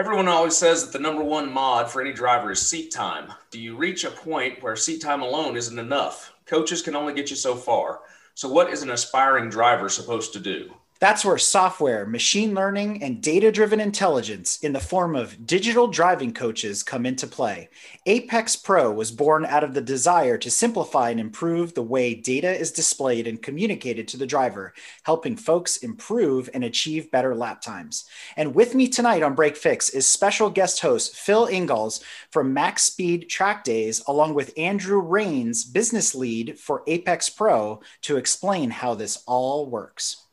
Everyone always says that the number one mod for any driver is seat time. Do you reach a point where seat time alone isn't enough? Coaches can only get you so far. So, what is an aspiring driver supposed to do? That's where software, machine learning, and data driven intelligence in the form of digital driving coaches come into play. Apex Pro was born out of the desire to simplify and improve the way data is displayed and communicated to the driver, helping folks improve and achieve better lap times. And with me tonight on Break Fix is special guest host Phil Ingalls from Max Speed Track Days, along with Andrew Rains, business lead for Apex Pro, to explain how this all works.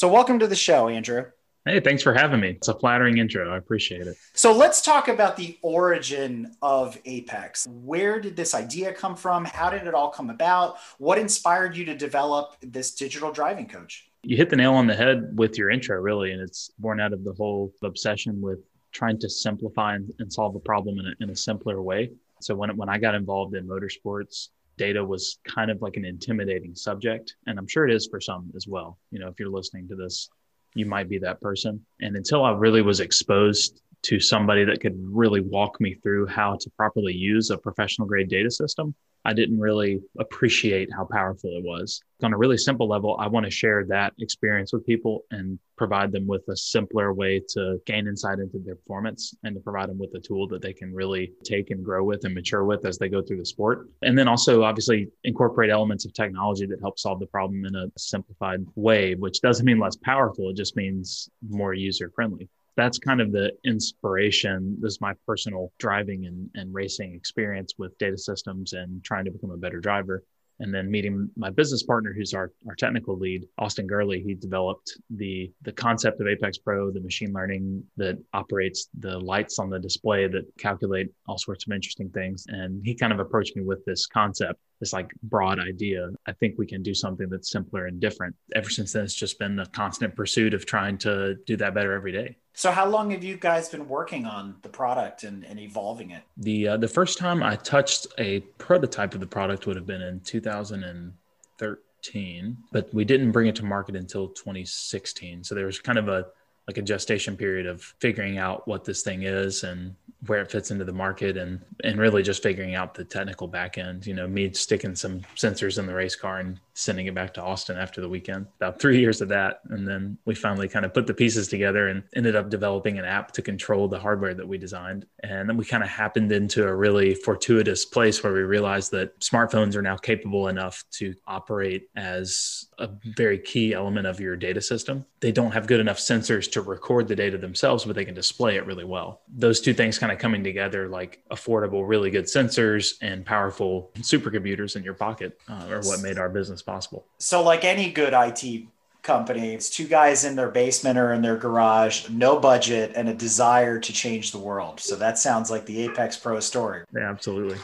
So, welcome to the show, Andrew. Hey, thanks for having me. It's a flattering intro. I appreciate it. So, let's talk about the origin of Apex. Where did this idea come from? How did it all come about? What inspired you to develop this digital driving coach? You hit the nail on the head with your intro, really. And it's born out of the whole obsession with trying to simplify and, solve a problem in a, in a simpler way. So, when, when I got involved in motorsports, data was kind of like an intimidating subject. And I'm sure it is for some as well. You know, if you're listening to this, you might be that person. And until I really was exposed to somebody that could really walk me through how to properly use a professional grade data system, I didn't really appreciate how powerful it was. On a really simple level, I want to share that experience with people and provide them with a simpler way to gain insight into their performance and to provide them with a tool that they can really take and grow with and mature with as they go through the sport. And then also, obviously, incorporate elements of technology that help solve the problem in a simplified way, which doesn't mean less powerful, it just means more user friendly that's kind of the inspiration. This is my personal driving and, and racing experience with data systems and trying to become a better driver. And then meeting my business partner, who's our, our technical lead, Austin Gurley, he developed the the concept of Apex Pro, the machine learning that operates the lights on the display that calculate all sorts of interesting things. And he kind of approached me with this concept this like broad idea. I think we can do something that's simpler and different. Ever since then, it's just been a constant pursuit of trying to do that better every day. So, how long have you guys been working on the product and, and evolving it? The uh, the first time I touched a prototype of the product would have been in 2013, but we didn't bring it to market until 2016. So there was kind of a like a gestation period of figuring out what this thing is and where it fits into the market and and really just figuring out the technical back end you know me sticking some sensors in the race car and sending it back to austin after the weekend about three years of that. And then we finally kind of put the pieces together and ended up developing an app to control the hardware that we designed. And then we kind of happened into a really fortuitous place where we realized that smartphones are now capable enough to operate as a very key element of your data system. They don't have good enough sensors to record the data themselves but they can display it really well. Those two things kind of coming together like affordable, really good sensors and powerful supercomputers in your pocket uh, are what made our business possible. So, like any good IT company, it's two guys in their basement or in their garage, no budget, and a desire to change the world. So, that sounds like the Apex Pro story. Yeah, absolutely.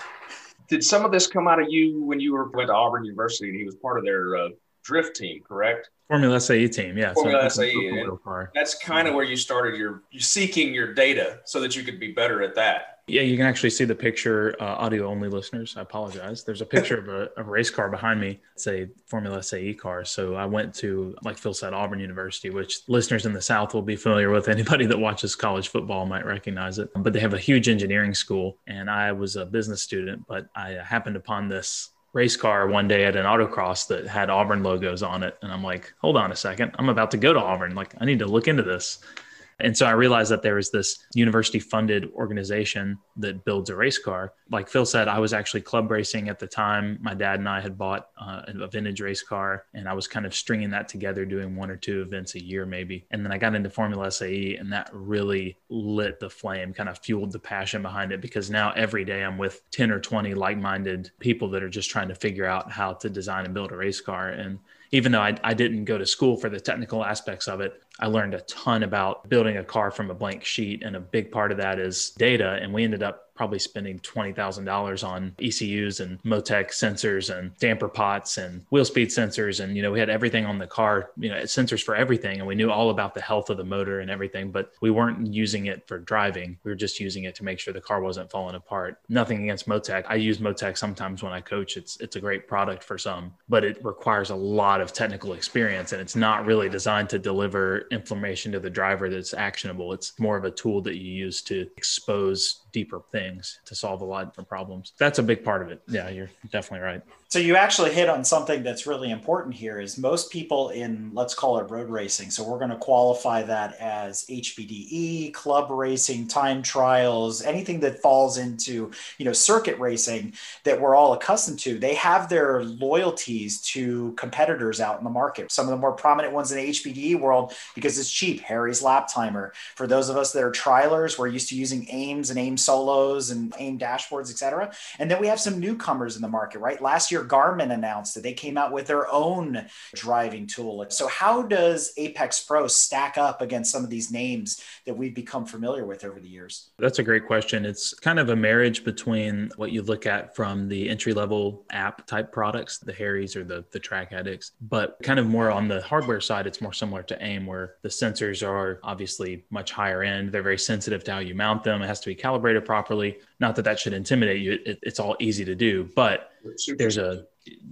Did some of this come out of you when you were went to Auburn University and he was part of their uh, drift team, correct? Formula SAE team, yeah. Formula so SAE. That's kind of where you started your you seeking your data so that you could be better at that. Yeah, you can actually see the picture, uh, audio only listeners. I apologize. There's a picture of a, a, race car behind me. It's a Formula SAE car. So I went to, like Phil said, Auburn University, which listeners in the South will be familiar with. Anybody that watches college football might recognize it. But they have a huge engineering school. And I was a business student, but I happened upon this race car one day at an autocross that had Auburn logos on it. And I'm like, hold on a second. I'm about to go to Auburn. Like, I need to look into this. And so I realized that there was this university funded organization that builds a race car. Like Phil said, I was actually club racing at the time. My dad and I had bought uh, a vintage race car, and I was kind of stringing that together, doing one or two events a year, maybe. And then I got into Formula SAE, and that really lit the flame, kind of fueled the passion behind it because now every day I'm with 10 or 20 like minded people that are just trying to figure out how to design and build a race car. And even though I, I didn't go to school for the technical aspects of it, I learned a ton about building a car from a blank sheet. And a big part of that is data. And we ended up probably spending $20,000 on ECUs and Motec sensors and damper pots and wheel speed sensors. And, you know, we had everything on the car, you know, sensors for everything. And we knew all about the health of the motor and everything, but we weren't using it for driving. We were just using it to make sure the car wasn't falling apart. Nothing against Motec. I use Motec sometimes when I coach. It's, it's a great product for some, but it requires a lot of technical experience and it's not really designed to deliver information to the driver that's actionable. It's more of a tool that you use to expose deeper things to solve a lot of problems. That's a big part of it. Yeah, you're definitely right. So you actually hit on something that's really important here is most people in let's call it road racing. So we're going to qualify that as HPDE, club racing, time trials, anything that falls into, you know, circuit racing that we're all accustomed to. They have their loyalties to competitors out in the market. Some of the more prominent ones in the HPDE world because it's cheap, Harry's lap timer. For those of us that are trialers, we're used to using AIMs and AIM solos and AIM dashboards, etc. And then we have some newcomers in the market, right? Last year year, Garmin announced that they came out with their own driving tool. So, how does Apex Pro stack up against some of these names that we've become familiar with over the years? That's a great question. It's kind of a marriage between what you look at from the entry level app type products, the Harrys or the, the Track Addicts, but kind of more on the hardware side, it's more similar to AIM, where the sensors are obviously much higher end. They're very sensitive to how you mount them. It has to be calibrated properly. Not that that should intimidate you, it, it's all easy to do, but there's a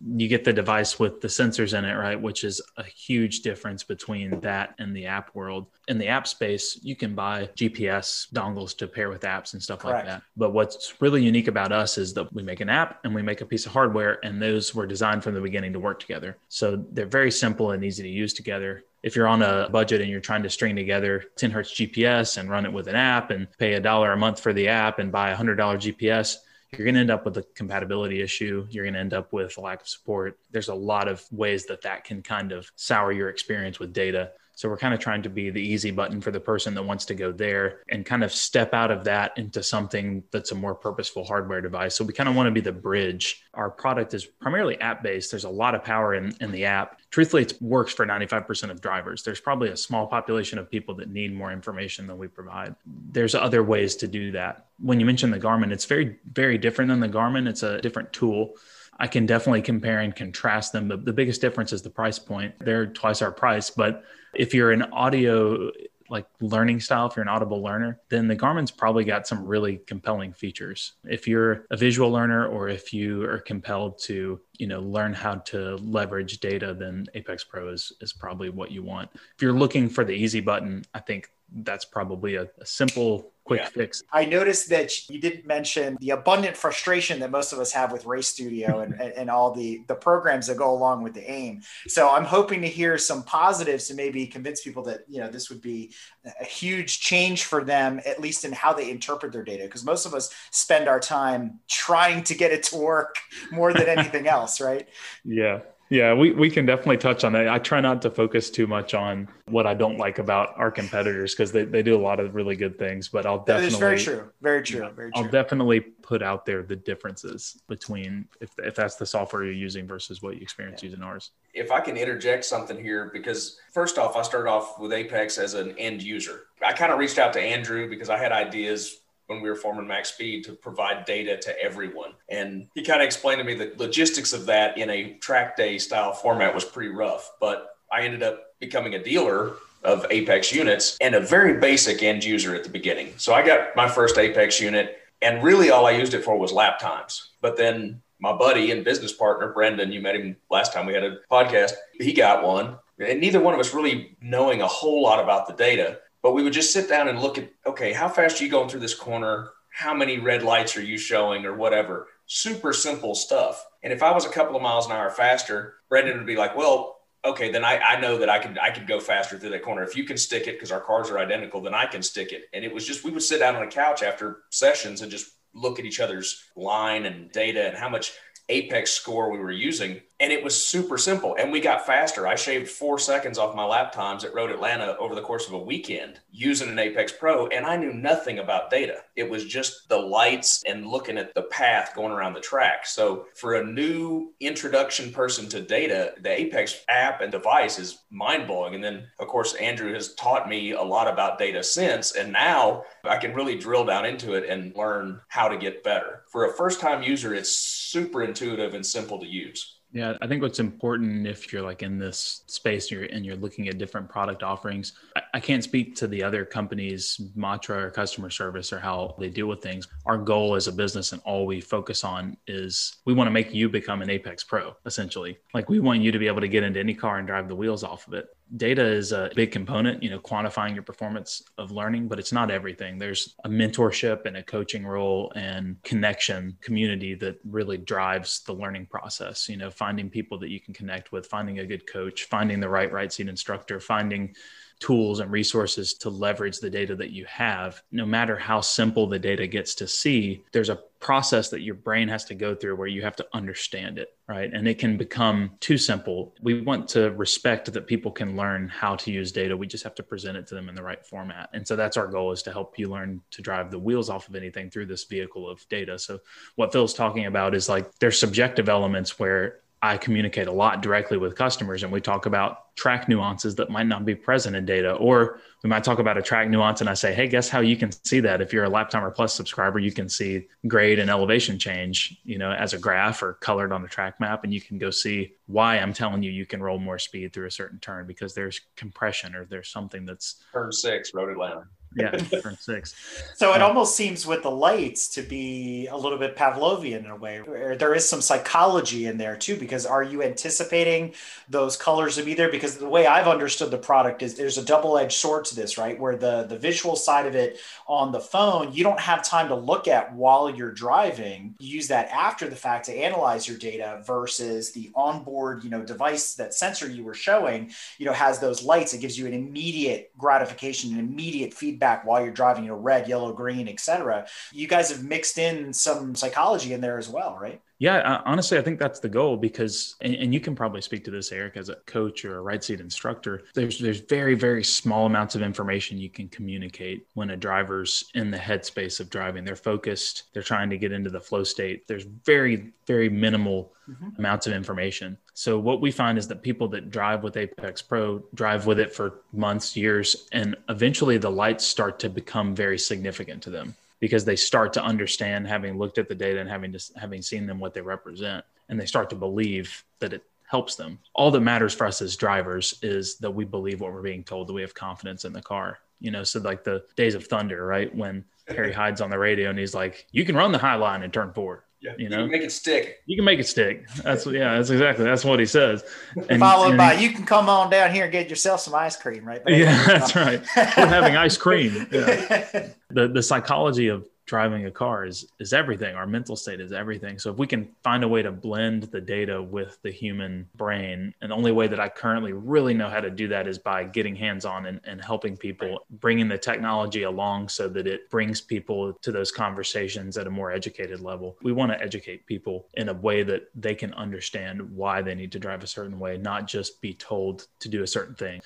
you get the device with the sensors in it, right? Which is a huge difference between that and the app world. In the app space, you can buy GPS dongles to pair with apps and stuff Correct. like that. But what's really unique about us is that we make an app and we make a piece of hardware, and those were designed from the beginning to work together. So they're very simple and easy to use together if you're on a budget and you're trying to string together 10 hertz GPS and run it with an app and pay a dollar a month for the app and buy a hundred dollar GPS, you're going to end up with a compatibility issue. You're going to end up with a lack of support. There's a lot of ways that that can kind of sour your experience with data. So we're kind of trying to be the easy button for the person that wants to go there and kind of step out of that into something that's a more purposeful hardware device. So we kind of want to be the bridge. Our product is primarily app based. There's a lot of power in, in the app. Truthfully, it works for 95% of drivers. There's probably a small population of people that need more information than we provide. There's other ways to do that. When you mention the Garmin, it's very, very different than the Garmin. It's a different tool. I can definitely compare and contrast them. The, the biggest difference is the price point. They're twice our price, but if you're an audio like learning style, if you're an audible learner, then the Garmin's probably got some really compelling features. If you're a visual learner or if you are compelled to, you know, learn how to leverage data, then Apex Pro is, is probably what you want. If you're looking for the easy button, I think that's probably a, a simple quick yeah. fix. I noticed that you didn't mention the abundant frustration that most of us have with Race Studio and, and all the, the programs that go along with the AIM. So I'm hoping to hear some positives to maybe convince people that, you know, this would be a huge change for them, at least in how they interpret their data. Because most of us spend our time trying to get it to work more than anything else, right? Yeah. Yeah, we, we can definitely touch on that. I try not to focus too much on what I don't like about our competitors because they, they do a lot of really good things, but I'll definitely. That is very true. Very true. Very true. I'll definitely put out there the differences between if, if that's the software you're using versus what you experience yeah. using ours. If I can interject something here, because first off, I started off with Apex as an end user. I kind of reached out to Andrew because I had ideas when we were forming Max Speed to provide data to everyone. And he kind of explained to me the logistics of that in a track day style format was pretty rough. But I ended up becoming a dealer of Apex units and a very basic end user at the beginning. So I got my first Apex unit, and really all I used it for was lap times. But then my buddy and business partner, Brendan, you met him last time we had a podcast, he got one. And neither one of us really knowing a whole lot about the data but we would just sit down and look at okay how fast are you going through this corner? How many red lights are you showing or whatever? Super simple stuff. And if i was a couple of miles an hour faster brendan would be like well okay then i, I know that i can i can go faster through that corner. If you can stick it because our cars are identical then i can stick it. And it was just we would sit down on a couch after sessions and just look at each other's line and data and how much Apex score we were using and it was super simple and we got faster. I shaved four seconds off my lap times at road atlanta over the course of a weekend using an apex pro and i knew nothing about data. It was just the lights and looking at the path going around the track. So for a new introduction person to data the apex app and device is mind-blowing. And then of course andrew has taught me a lot about data since and now i can really drill down into it and learn how to get better. For a first time user it's super intuitive and simple to use yeah, I think what's important if you're like in this space and you're, and you're looking at different product offerings, I, I, can't speak to the other companies' mantra or customer service or how they deal with things. Our goal as a business and all we focus on is we want to make you become an Apex Pro, essentially. Like we want you to be able to get into any car and drive the wheels off of it data is a big component you know quantifying your performance of learning but it's not everything. There's a mentorship and a coaching role and connection community that really drives the learning process. You know finding people that you can connect with finding a good coach finding the right right seat instructor finding tools and resources to leverage the data that you have. No matter how simple the data gets to see, there's a process that your brain has to go through where you have to understand it, right? And it can become too simple. We want to respect that people can learn how to use data. We just have to present it to them in the right format. And so that's our goal is to help you learn to drive the wheels off of anything through this vehicle of data. So what Phil's talking about is like there's subjective elements where I communicate a lot directly with customers and we talk about track nuances that might not be present in data. Or we might talk about a track nuance and I say, hey, guess how you can see that? If you're a Laptimer Plus subscriber, you can see grade and elevation change, you know, as a graph or colored on a track map. And you can go see why I'm telling you you can roll more speed through a certain turn because there's compression or there's something that's turn six, road Atlanta yeah, turn six. So it almost seems with the lights to be a little bit Pavlovian in a way. There is some psychology in there too, because are you anticipating those colors to be there? Because the way I've understood the product is there's a double-edged sword to this, right? Where the the visual side of it on the phone, you don't have time to look at while you're driving. You use that after the fact to analyze your data versus the onboard, you know, device that sensor you were showing, you know, has those lights. It gives you an immediate gratification, an immediate feedback feedback while you're driving, you know, red, yellow, green, etc. You guys have mixed in some psychology in there as well, right? Yeah, honestly, I think that's the goal because, and, and, you can probably speak to this, Eric, as a coach or a right seat instructor. There's there's very very small amounts of information you can communicate when a driver's in the headspace of driving. They're focused. They're trying to get into the flow state. There's very very minimal mm-hmm. amounts of information. So what we find is that people that drive with Apex Pro drive with it for months, years, and eventually the lights start to become very significant to them because they start to understand having looked at the data and having just having seen them what they represent and they start to believe that it helps them. All that matters for us as drivers is that we believe what we're being told that we have confidence in the car. You know so like the days of thunder right? When harry hides on the radio and he's like you can run the high line and turn forward yeah, you know, you make it stick. You can make it stick. That's yeah, that's exactly that's what he says. And, Followed and, by, you can come on down here and get yourself some ice cream, right? Yeah, that's right. We're having ice cream. Yeah. the the psychology of driving a car is is everything. Our mental state is everything. So if we can find a way to blend the data with the human brain and the only way that i currently really know how to do that is by getting hands on and, and helping people bringing the technology along so that it brings people to those conversations at a more educated level. We want to educate people in a way that they can understand why they need to drive a certain way not just be told to do a certain thing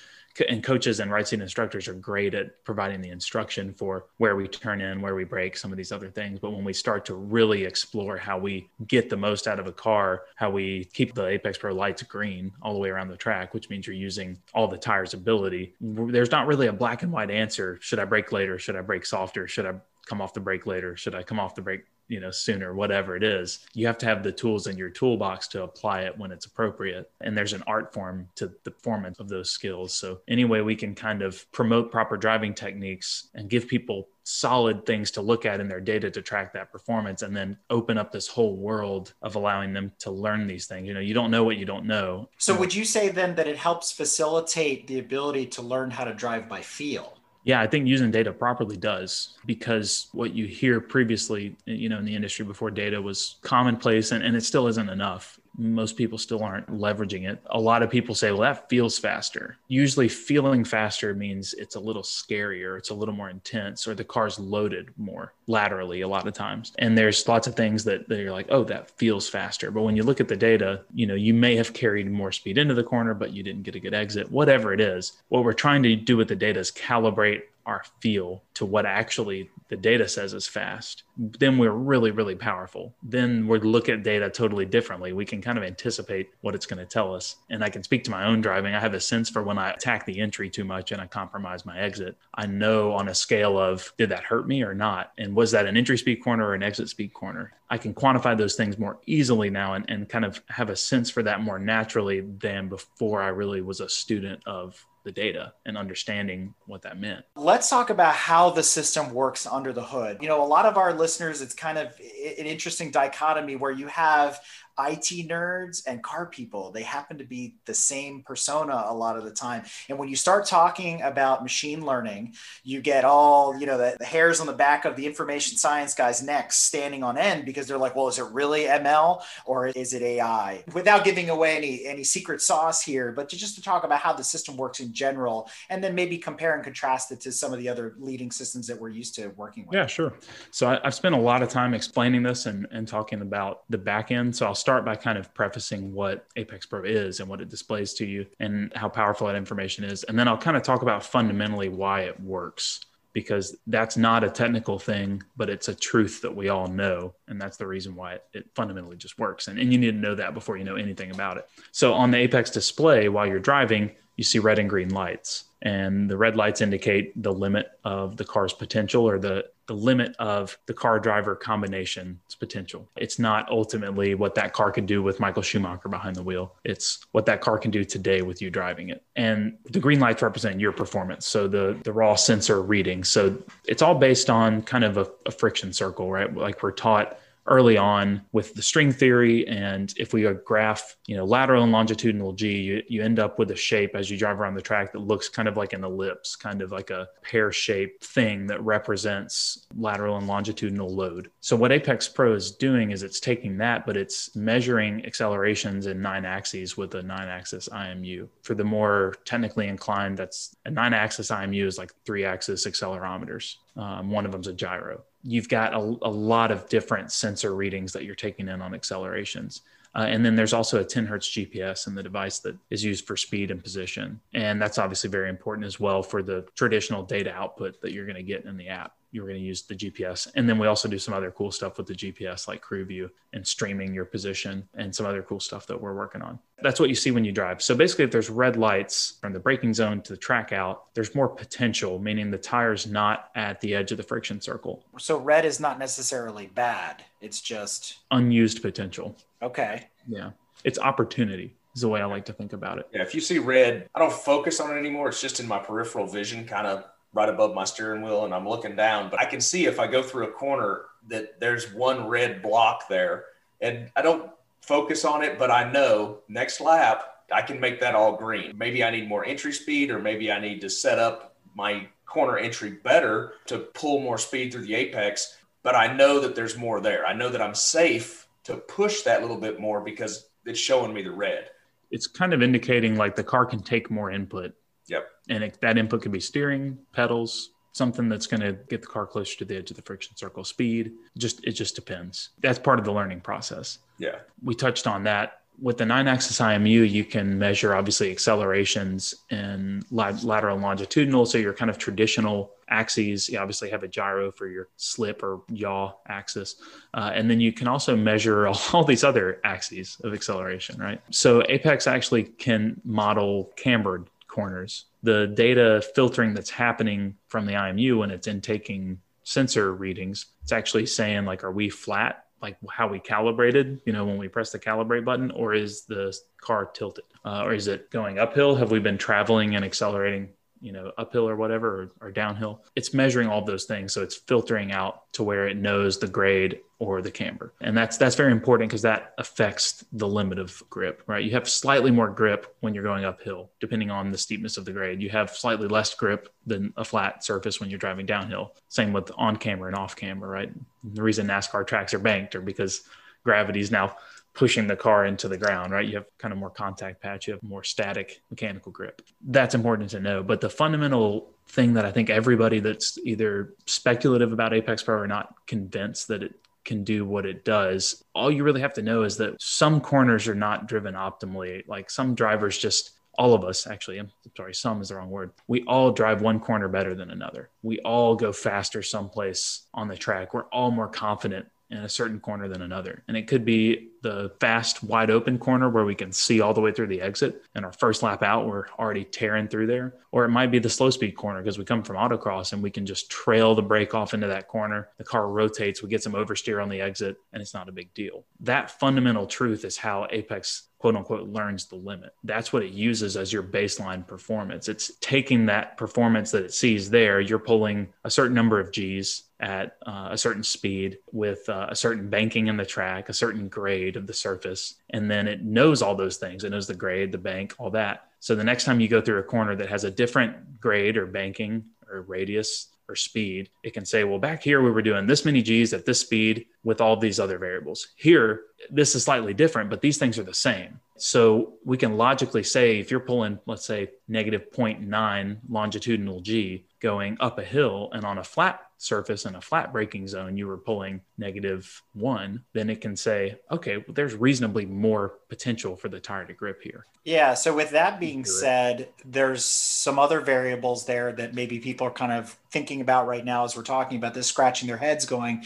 and coaches and right seat instructors are great at providing the instruction for where we turn in, where we brake, some of these other things. But when we start to really explore how we get the most out of a car, how we keep the Apex Pro lights green all the way around the track, which means you're using all the tires' ability, there's not really a black and white answer. Should I brake later? Should I brake softer? Should I come off the brake later? Should I come off the brake you know sooner whatever it is you have to have the tools in your toolbox to apply it when it's appropriate. And there's an art form to the performance of those skills. So any way we can kind of promote proper driving techniques and give people solid things to look at in their data to track that performance and then open up this whole world of allowing them to learn these things. You know you don't know what you don't know. So would you say then that it helps facilitate the ability to learn how to drive by feel yeah, I think using data properly does because what you hear previously, you know, in the industry before data was commonplace and, and it still isn't enough. Most people still aren't leveraging it. A lot of people say, well, that feels faster. Usually, feeling faster means it's a little scarier, it's a little more intense, or the car's loaded more laterally a lot of times. And there's lots of things that, you're like, oh, that feels faster. But when you look at the data, you know, you may have carried more speed into the corner, but you didn't get a good exit, whatever it is. What we're trying to do with the data is calibrate our feel to what actually the data says is fast, then we're really, really powerful. Then we look at data totally differently. We can kind of anticipate what it's going to tell us. And I can speak to my own driving. I have a sense for when I attack the entry too much and I compromise my exit. I know on a scale of did that hurt me or not? And was that an entry speed corner or an exit speed corner? I can quantify those things more easily now and, and kind of have a sense for that more naturally than before I really was a student of the data and understanding what that meant. Let's talk about how the system works under the hood. You know, a lot of our listeners, it's kind of an interesting dichotomy where you have IT nerds and car people. They happen to be the same persona a lot of the time. And when you start talking about machine learning, you get all, you know, the, the hairs on the back of the information science guys' necks standing on end because they're like, well, is it really ML or is it AI? Without giving away any any secret sauce here, but to just to talk about how the system works in general, and then maybe compare and contrast it to some of the other leading systems that we're used to working with. Yeah, sure. So I, have spent a lot of time explaining this and, and talking about the back end. So I'll start start by kind of prefacing what Apex Pro is and what it displays to you and how powerful that information is. And then I'll kind of talk about fundamentally why it works because that's not a technical thing, but it's a truth that we all know. And that's the reason why it, it, fundamentally just works. And, and you need to know that before you know anything about it. So on the Apex display, while you're driving, you see red and green lights. And the red lights indicate the limit of the car's potential or the, the limit of the car driver combination's potential. It's not ultimately what that car could do with Michael Schumacher behind the wheel. It's what that car can do today with you driving it. And the green lights represent your performance. So the, the raw sensor reading. So it's all based on kind of a, a friction circle, right? Like we're taught early on with the string theory. And if we graph, you know, lateral and longitudinal G, you, you end up with a shape as you drive around the track that looks kind of like an ellipse, kind of like a pear shaped thing that represents lateral and longitudinal load. So what Apex Pro is doing is it's taking that, but it's measuring accelerations in nine axes with a nine axis IMU. For the more technically inclined, that's a nine axis IMU is like three axis accelerometers. Um, one of them's a gyro you've got a, a, lot of different sensor readings that you're taking in on accelerations. Uh, and then there's also a 10 hertz GPS in the device that is used for speed and position. And that's obviously very important as well for the traditional data output that you're going to get in the app you're going to use the GPS. And then we also do some other cool stuff with the GPS, like crew view and streaming your position and some other cool stuff that we're working on. That's what you see when you drive. So basically, if there's red lights from the braking zone to the track out, there's more potential, meaning the tire's not at the edge of the friction circle. So red is not necessarily bad, it's just unused potential. Okay. Yeah. It's opportunity is the way I like to think about it. Yeah. If you see red, I don't focus on it anymore. It's just in my peripheral vision, kind of right above my steering wheel and I'm looking down, but I can see if I go through a corner that there's one red block there. And I don't focus on it, but I know next lap I can make that all green. Maybe I need more entry speed or maybe I need to set up my corner entry better to pull more speed through the apex, but I know that there's more there. I know that I'm safe to push that little bit more because it's showing me the red. It's kind of indicating like the car can take more input Yep. And it, that input could be steering, pedals, something that's going to get the car closer to the edge of the friction circle speed. Just it just depends. That's part of the learning process. Yeah. We touched on that. With the nine axis IMU, you can measure obviously accelerations in lateral and longitudinal. So your kind of traditional axes, you obviously have a gyro for your slip or yaw axis. Uh, and then you can also measure all these other axes of acceleration, right? So Apex actually can model cambered corners. The data filtering that's happening from the IMU when it's intaking sensor readings, it's actually saying like, are we flat? Like how we calibrated, you know, when we press the calibrate button, or is the car tilted, uh, or is it going uphill? Have we been traveling and accelerating you know uphill or whatever or, or, downhill it's measuring all those things. So it's filtering out to where it knows the grade or the camber. And that's that's very important because that affects the limit of grip right? You have slightly more grip when you're going uphill depending on the steepness of the grade. You have slightly less grip than a flat surface when you're driving downhill. Same with on camber and off camber right? The reason nascar tracks are banked are because gravity is now pushing the car into the ground, right? You have kind of more contact patch, you have more static mechanical grip. That's important to know. But the fundamental thing that I think everybody that's either speculative about Apex Pro or not convinced that it can do what it does, all you really have to know is that some corners are not driven optimally. Like some drivers just all of us actually i'm sorry some is the wrong word we all drive one corner better than another we all go faster someplace on the track we're all more confident in a certain corner than another. And it could be the fast, wide open corner where we can see all the way through the exit. And our first lap out, we're already tearing through there. Or it might be the slow speed corner because we come from autocross and we can just trail the brake off into that corner. The car rotates, we get some oversteer on the exit, and it's not a big deal. That fundamental truth is how Apex quote unquote learns the limit. That's what it uses as your baseline performance. It's taking that performance that it sees there, you're pulling a certain number of G's at uh, a certain speed with uh, a certain banking in the track, a certain grade of the surface. And then it knows all those things. It knows the grade, the bank, all that. So the next time you go through a corner that has a different grade or banking or radius or speed, it can say, well, back here we were doing this many G's at this speed with all these other variables. Here, this is slightly different, but these things are the same. So we can logically say if you're pulling, let's say, negative 0.9 longitudinal G going up a hill and on a flat surface in a flat braking zone, you were pulling negative one, then it can say, okay, well, there's reasonably more potential for the tire to grip here. Yeah. So, with that being said, there's some other variables there that maybe people are kind of thinking about right now as we're talking about this, scratching their heads, going,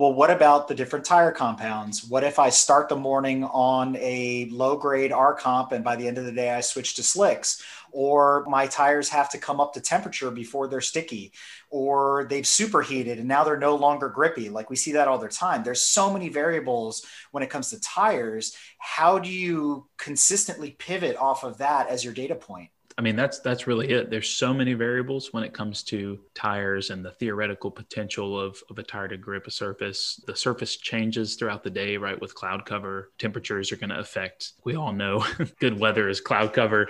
well, what about the different tire compounds? What if I start the morning on a low grade R comp and by the end of the day I switch to slicks? Or my tires have to come up to temperature before they're sticky, or they've superheated and now they're no longer grippy. Like we see that all the time. There's so many variables when it comes to tires. How do you consistently pivot off of that as your data point? I mean, that's that's really it. There's so many variables when it comes to tires and the theoretical potential of, of a tire to grip a surface. The surface changes throughout the day, right? With cloud cover, temperatures are going to affect. We all know good weather is cloud cover,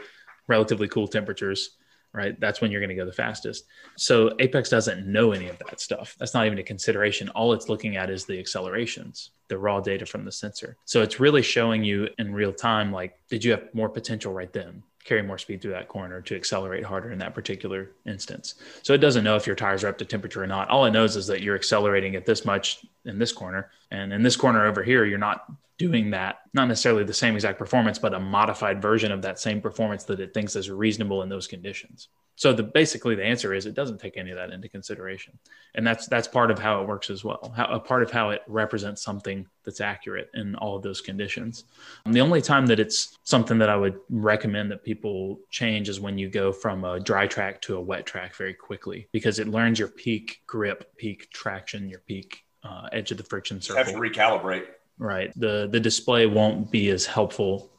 relatively cool temperatures, right? That's when you're going to go the fastest. So Apex doesn't know any of that stuff. That's not even a consideration. All it's looking at is the accelerations, the raw data from the sensor. So it's really showing you in real time, like, did you have more potential right then? carry more speed through that corner to accelerate harder in that particular instance. So it doesn't know if your tires are up to temperature or not. All it knows is that you're accelerating at this much in this corner. And in this corner over here, you're not doing that, not necessarily the same exact performance, but a modified version of that same performance that it thinks is reasonable in those conditions. So the basically the answer is it doesn't take any of that into consideration, and that's that's part of how it works as well. How, a part of how it represents something that's accurate in all of those conditions. And the only time that it's something that I would recommend that people change is when you go from a dry track to a wet track very quickly, because it learns your peak grip, peak traction, your peak uh, edge of the friction circle. Have to recalibrate. Right. The the display won't be as helpful,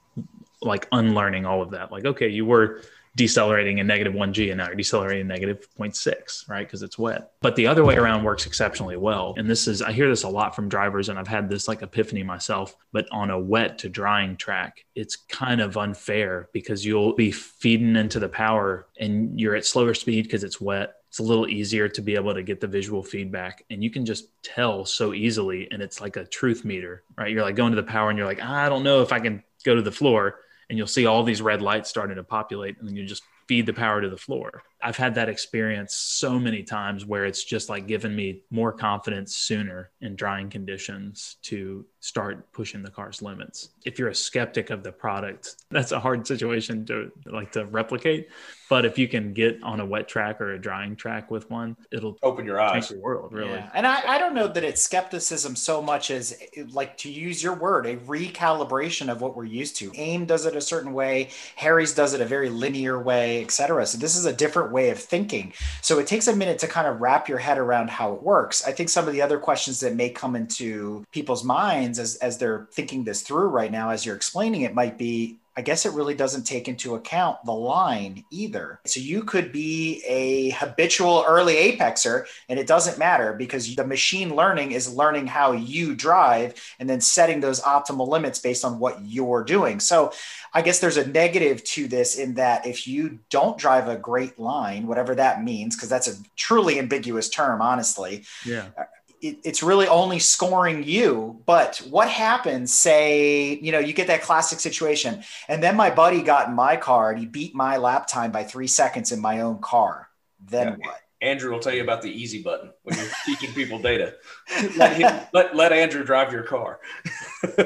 like unlearning all of that. Like, okay, you were decelerating in negative 1g and now you're decelerating negative 0.6 right because it's wet but the other way around works exceptionally well and this is i hear this a lot from drivers and i've had this like epiphany myself but on a wet to drying track it's kind of unfair because you'll be feeding into the power and you're at slower speed because it's wet it's a little easier to be able to get the visual feedback and you can just tell so easily and it's like a truth meter right you're like going to the power and you're like i don't know if i can go to the floor and you'll see all these red lights starting to populate and then you just feed the power to the floor. I've had that experience so many times where it's just like given me more confidence sooner in drying conditions to start pushing the car's limits. If you're a skeptic of the product, that's a hard situation to like to replicate. But if you can get on a wet track or a drying track with one, it'll open your eyes. Your world, really. Yeah. And I, I don't know that it's skepticism so much as like to use your word, a recalibration of what we're used to. AIM does it a certain way, Harry's does it a very linear way, etc. So this is a different way of thinking. So it takes a minute to kind of wrap your head around how it works. I think some of the other questions that may come into people's minds as, as they're thinking this through right now, as you're explaining it, might be I guess it really doesn't take into account the line either. So you could be a habitual early apexer and it doesn't matter because the machine learning is learning how you drive and then setting those optimal limits based on what you're doing. So I guess there's a negative to this in that if you don't drive a great line, whatever that means, because that's a truly ambiguous term, honestly. Yeah it, it's really only scoring you. But what happens, say, you know, you get that classic situation, and then my buddy got in my car and he beat my lap time by three seconds in my own car. Then yeah. what? Andrew will tell you about the easy button when you're teaching people data. Let, him, let, let Andrew drive your car.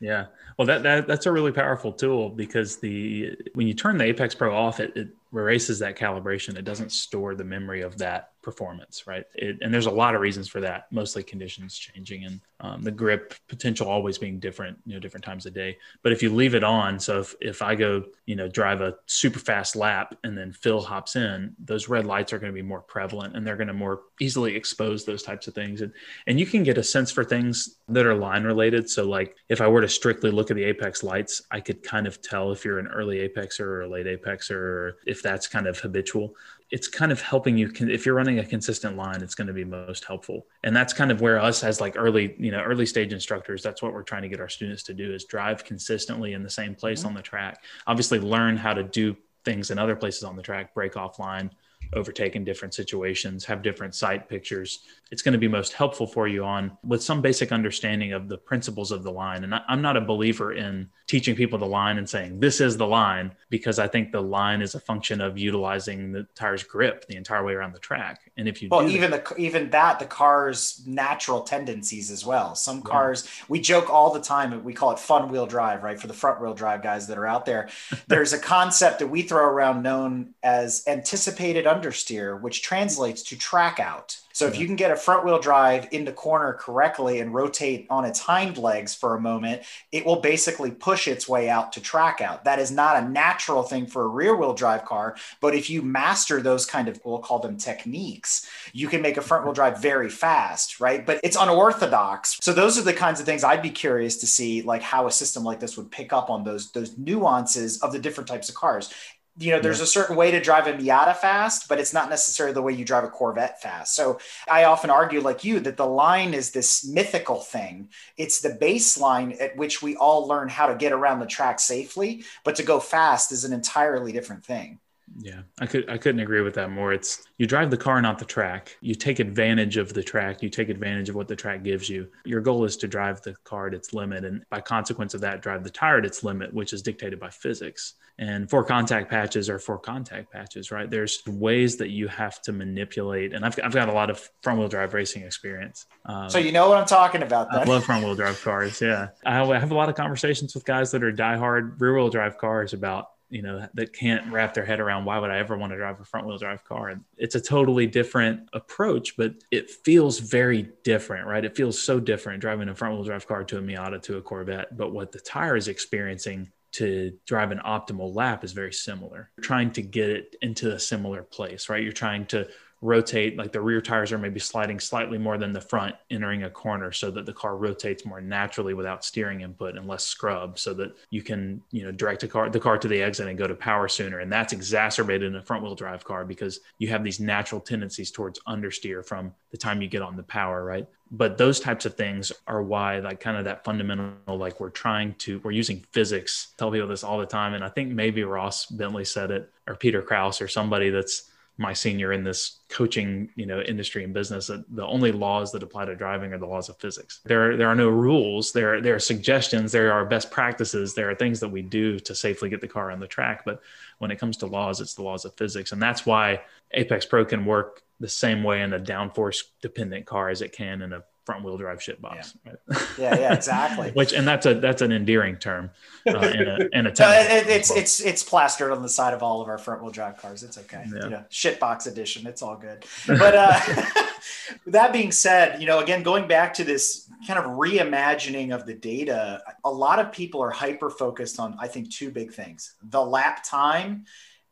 yeah. Well, that, that that's a really powerful tool because the when you turn the Apex Pro off, it, it erases that calibration. It doesn't store the memory of that performance, right? It, and there's a lot of reasons for that, mostly conditions changing and um, the grip potential always being different, you know, different times a day. But if you leave it on, so if, if I go, you know, drive a super fast lap and then Phil hops in, those red lights are going to be more prevalent and they're going to more easily expose those types of things. And, and you can get a sense for things that are line related. So like if I were to strictly look at the Apex lights, I could kind of tell if you're an early Apexer or a late Apexer, or if that's kind of habitual it's kind of helping you if you're running a consistent line it's going to be most helpful and that's kind of where us as like early you know early stage instructors that's what we're trying to get our students to do is drive consistently in the same place mm-hmm. on the track obviously learn how to do things in other places on the track brake offline overtake in different situations, have different sight pictures. It's going to be most helpful for you on with some basic understanding of the principles of the line. And I, am not a believer in teaching people the line and saying this is the line because I think the line is a function of utilizing the tire's grip the entire way around the track. And if you well, even that, the even that the car's natural tendencies as well. Some cars yeah. we joke all the time. We call it fun wheel drive, right? For the front wheel drive guys that are out there, there's a concept that we throw around known as anticipated understeer, which translates to track out. So if you can get a front wheel drive into the corner correctly and rotate on its hind legs for a moment, it will basically push its way out to track out. That is not a natural thing for a rear wheel drive car, but if you master those kind of we'll call them techniques, you can make a front wheel drive very fast, right? But it's unorthodox. So those are the kinds of things I'd be curious to see like how a system like this would pick up on those those nuances of the different types of cars you know, there's yeah. a certain way to drive a Miata fast, but it's not necessarily the way you drive a Corvette fast. So I often argue, like you, that the line is this mythical thing. It's the baseline at which we all learn how to get around the track safely, but to go fast is an entirely different thing. Yeah, I could I couldn't agree with that more. It's you drive the car, not the track. You take advantage of the track. You take advantage of what the track gives you. Your goal is to drive the car at its limit, and by consequence of that, drive the tire at its limit, which is dictated by physics. And four contact patches are four contact patches, right? There's ways that you have to manipulate, and I've I've got a lot of front wheel drive racing experience. Um, so you know what I'm talking about. Then. I love front wheel drive cars. Yeah, I have a lot of conversations with guys that are diehard rear wheel drive cars about you know that can't wrap their head around why would i ever want to drive a front wheel drive car? And it's a totally different approach but it feels very different right? It feels so different driving a front wheel drive car to a miata to a corvette but what the tire is experiencing to drive an optimal lap is very similar. You're trying to get it into a similar place right? You're trying to rotate like the rear tires are maybe sliding slightly more than the front entering a corner so that the car rotates more naturally without steering input and less scrub so that you can you know direct a car the car to the exit and go to power sooner. And that's exacerbated in a front wheel drive car because you have these natural tendencies towards understeer from the time you get on the power right? But those types of things are why like kind of that fundamental like we're trying to we're using physics. Tell people this all the time. And i think maybe ross bentley said it or peter kraus or somebody that's my senior in this coaching you know industry and business that the only laws that apply to driving are the laws of physics. There there are no rules. There there are suggestions. There are best practices. There are things that we do to safely get the car on the track. But when it comes to laws it's the laws of physics. And that's why apex pro can work the same way in a downforce dependent car as it can in a front wheel drive shit box. Yeah, right? yeah, yeah, exactly. Which and that's a that's an endearing term. Uh, in a, in a no, it, it's it's it's plastered on the side of all of our front wheel drive cars. It's okay. Yeah. You know, shit box edition. It's all good. But uh, that being said, you know, again, going back to this kind of reimagining of the data, a lot of people are hyper focused on I think two big things: the lap time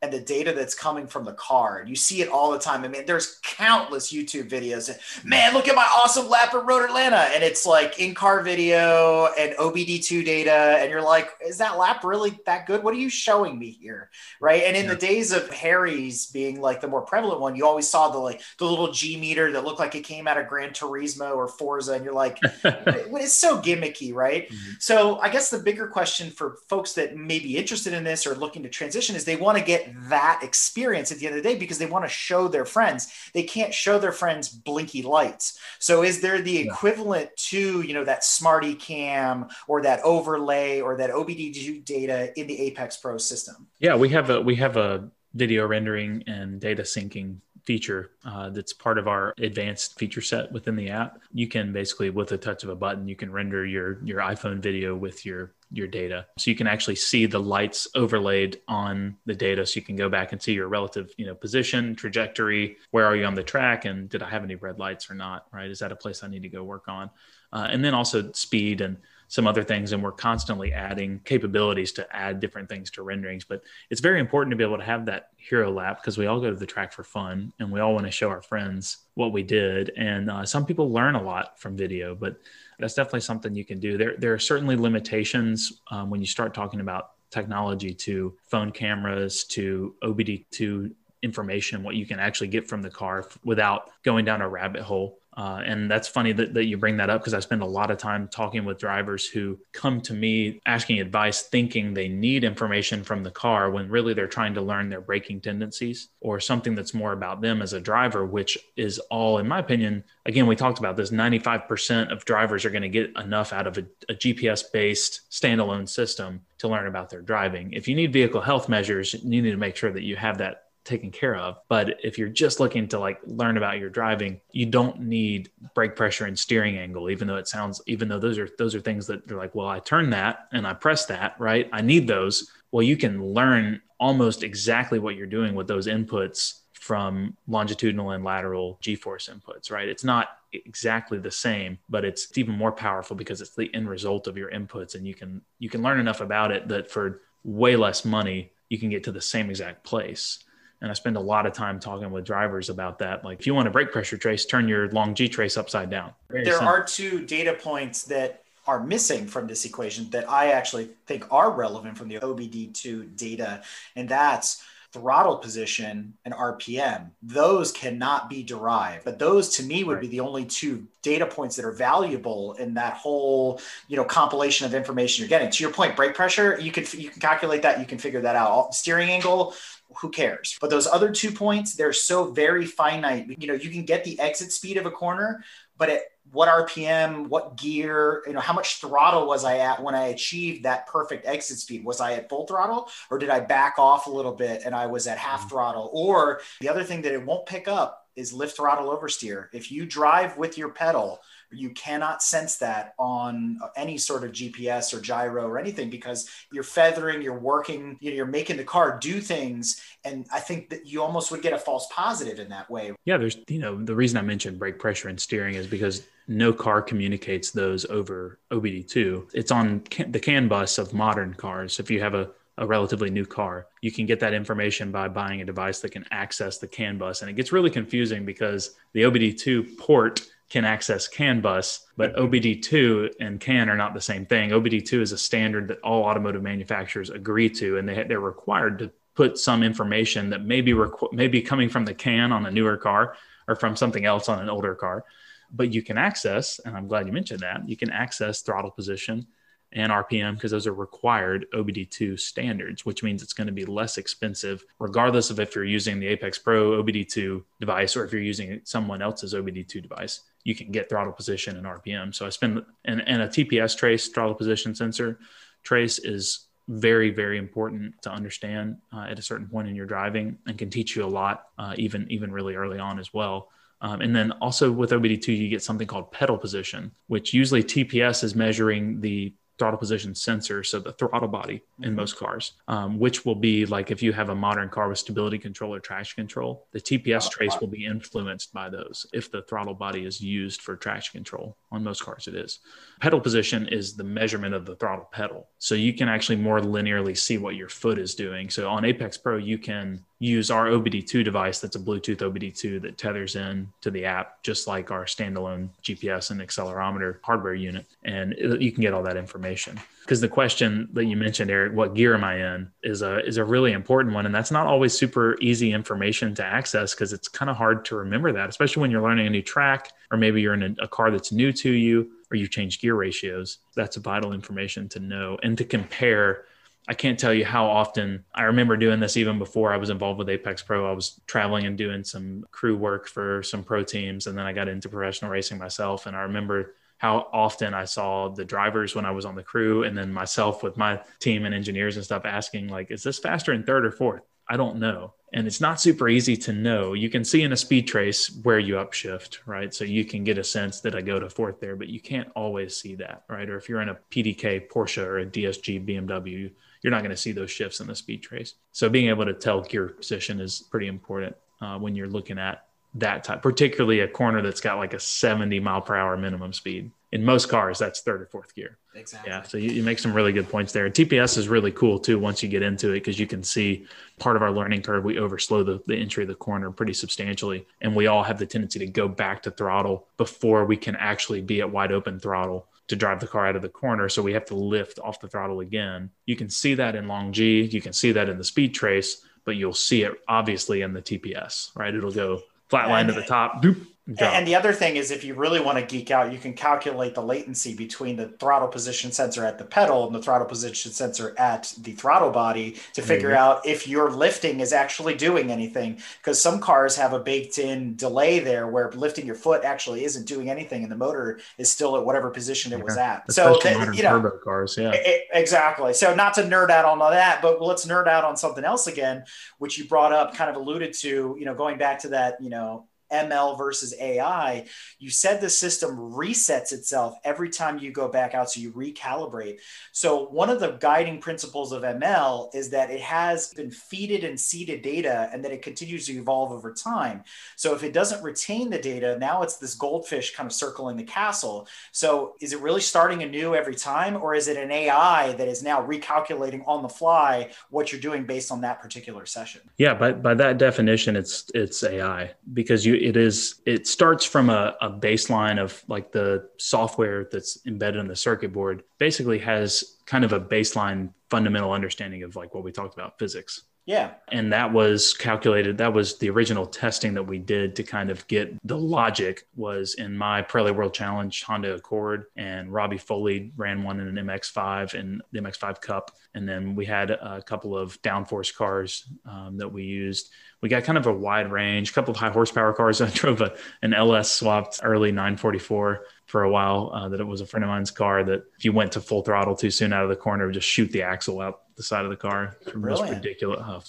and the data that's coming from the car. And you see it all the time. I mean, there's countless YouTube videos. Man, look at my awesome lap at Road Atlanta. And it's like in car video and OBD2 data. And you're like, is that lap really that good? What are you showing me here? Right. And in yeah. the days of Harry's being like the more prevalent one, you always saw the like the little G meter that looked like it came out of Gran Turismo or Forza. And you're like, it's so gimmicky. Right. Mm-hmm. So I guess the bigger question for folks that may be interested in this or looking to transition is they want to get that experience at the end of the day because they want to show their friends. They can't show their friends blinky lights. So is there the equivalent to, you know, that smarty cam or that overlay or that OBD2 data in the Apex Pro system? Yeah, we have a we have a video rendering and data syncing feature uh, that's part of our advanced feature set within the app. You can basically, with a touch of a button, you can render your your iPhone video with your your data, so you can actually see the lights overlaid on the data. So you can go back and see your relative, you know, position, trajectory, where are you on the track, and did I have any red lights or not? Right? Is that a place I need to go work on? Uh, and then also speed and some other things and we're constantly adding capabilities to add different things to renderings. But it's very important to be able to have that hero lap because we all go to the track for fun and we all want to show our friends what we did. And uh, some people learn a lot from video but that's definitely something you can do. There there are certainly limitations um, when you start talking about technology to phone cameras to obd2 information what you can actually get from the car without going down a rabbit hole uh, and that's funny that, that you bring that up because I spend a lot of time talking with drivers who come to me asking advice, thinking they need information from the car when really they're trying to learn their braking tendencies or something that's more about them as a driver, which is all, in my opinion, again, we talked about this 95% of drivers are going to get enough out of a, a GPS based standalone system to learn about their driving. If you need vehicle health measures, you need to make sure that you have that taken care of. But if you're just looking to like learn about your driving, you don't need brake pressure and steering angle, even though it sounds, even though those are those are things that they're like, well, I turn that and I press that, right? I need those. Well, you can learn almost exactly what you're doing with those inputs from longitudinal and lateral g-force inputs, right? It's not exactly the same, but it's even more powerful because it's the end result of your inputs and you can you can learn enough about it that for way less money you can get to the same exact place and I spend a lot of time talking with drivers about that. Like, if you want a brake pressure trace, turn your long G trace upside down. Very there simple. are two data points that are missing from this equation that I actually think are relevant from the OBD2 data, and that's throttle position and RPM. Those cannot be derived, but those to me would right. be the only two data points that are valuable in that whole, you know, compilation of information you're getting. To your point, brake pressure, you can you can calculate that, you can figure that out. Steering angle, who cares? But those other two points, they're so very finite. You know, you can get the exit speed of a corner, but at what RPM, what gear, you know, how much throttle was I at when I achieved that perfect exit speed? Was I at full throttle or did I back off a little bit and I was at half mm-hmm. throttle? Or the other thing that it won't pick up is lift throttle oversteer. If you drive with your pedal, you cannot sense that on any sort of GPS or gyro or anything because you're feathering, you're working, you know, you're making the car do things. And I think that you almost would get a false positive in that way. Yeah, there's, you know, the reason I mentioned brake pressure and steering is because no car communicates those over OBD2. It's on the CAN bus of modern cars. If you have a a relatively new car. You can get that information by buying a device that can access the CAN bus. And it gets really confusing because the OBD2 port can access CAN bus, but mm-hmm. OBD2 and CAN are not the same thing. OBD2 is a standard that all automotive manufacturers agree to, and they, they're required to put some information that may be, requ- may be coming from the CAN on a newer car or from something else on an older car. But you can access, and I'm glad you mentioned that, you can access throttle position and RPM because those are required OBD2 standards, which means it's going to be less expensive, regardless of if you're using the Apex Pro OBD2 device or if you're using someone else's OBD2 device you can get throttle position and RPM. So I spend and, and a TPS trace throttle position sensor trace is very very important to understand uh, at a certain point in your driving and can teach you a lot uh, even even really early on as well. Um, and then also with OBD2 you get something called pedal position, which usually TPS is measuring the throttle position sensor, so the throttle body in mm-hmm. most cars, um, which will be like if you have a modern car with stability control or traction control, the TPS trace will be influenced by those if the throttle body is used for traction control. On most cars, it is. Pedal position is the measurement of the throttle pedal. So you can actually more linearly see what your foot is doing. So on Apex Pro, you can use our OBD2 device that's a Bluetooth OBD2 that tethers in to the app, just like our standalone GPS and accelerometer hardware unit. And you can get all that information. Because the question that you mentioned, Eric, what gear am I in, is a is a really important one, and that's not always super easy information to access because it's kind of hard to remember that, especially when you're learning a new track, or maybe you're in a, a car that's new to you, or you've changed gear ratios. That's vital information to know and to compare I can't tell you how often I remember doing this even before I was involved with Apex Pro. I was traveling and doing some crew work for some pro teams, and then I got into professional racing myself. And I remember how often I saw the drivers when I was on the crew, and then myself with my team and engineers and stuff asking, like, is this faster in third or fourth? I don't know. And it's not super easy to know. You can see in a speed trace where you upshift, right? So you can get a sense that I go to fourth there, but you can't always see that, right? Or if you're in a PDK Porsche or a DSG BMW, you're not going to see those shifts in the speed trace. So being able to tell gear position is pretty important uh, when you're looking at that type, particularly a corner that's got like a 70 mile per hour minimum speed. In most cars, that's third or fourth gear. Exactly. Yeah. So you, you make some really good points there. And TPS is really cool too once you get into it because you can see part of our learning curve. We overslow the, the entry of the corner pretty substantially. And we all have the tendency to go back to throttle before we can actually be at wide open throttle to drive the car out of the corner. So we have to lift off the throttle again. You can see that in long G, you can see that in the speed trace, but you'll see it obviously in the TPS, right? It'll go flat line to the top, doop, And the other thing is, if you really want to geek out, you can calculate the latency between the throttle position sensor at the pedal and the throttle position sensor at the throttle body to figure mm-hmm. out if your lifting is actually doing anything. Because some cars have a baked in delay there where lifting your foot actually isn't doing anything and the motor is still at whatever position it yeah. was at. Especially so, modern you know, turbo cars, yeah. It, exactly. So, not to nerd out on all that, but let's nerd out on something else again, which you brought up, kind of alluded to, you know, going back to that, you know, ML versus AI, you said the system resets itself every time you go back out. So you recalibrate. So one of the guiding principles of ML is that it has been feeded and seeded data and that it continues to evolve over time. So if it doesn't retain the data, now it's this goldfish kind of circling the castle. So is it really starting anew every time, or is it an AI that is now recalculating on the fly what you're doing based on that particular session? Yeah, by, by that definition, it's it's AI because you it is it starts from a, a baseline of like the software that's embedded in the circuit board basically has kind of a baseline fundamental understanding of like what we talked about physics yeah. And that was calculated. That was the original testing that we did to kind of get the logic was in my Pirelli World Challenge Honda Accord and Robbie Foley ran one in an MX5 and the MX5 Cup. And then we had a couple of downforce cars um, that we used. We got kind of a wide range, a couple of high horsepower cars. I drove a, an LS swapped early 944 for a while. Uh, that it was a friend of mine's car that if you went to full throttle too soon out of the corner, would just shoot the axle out the side of the car. It's most ridiculous. Uh,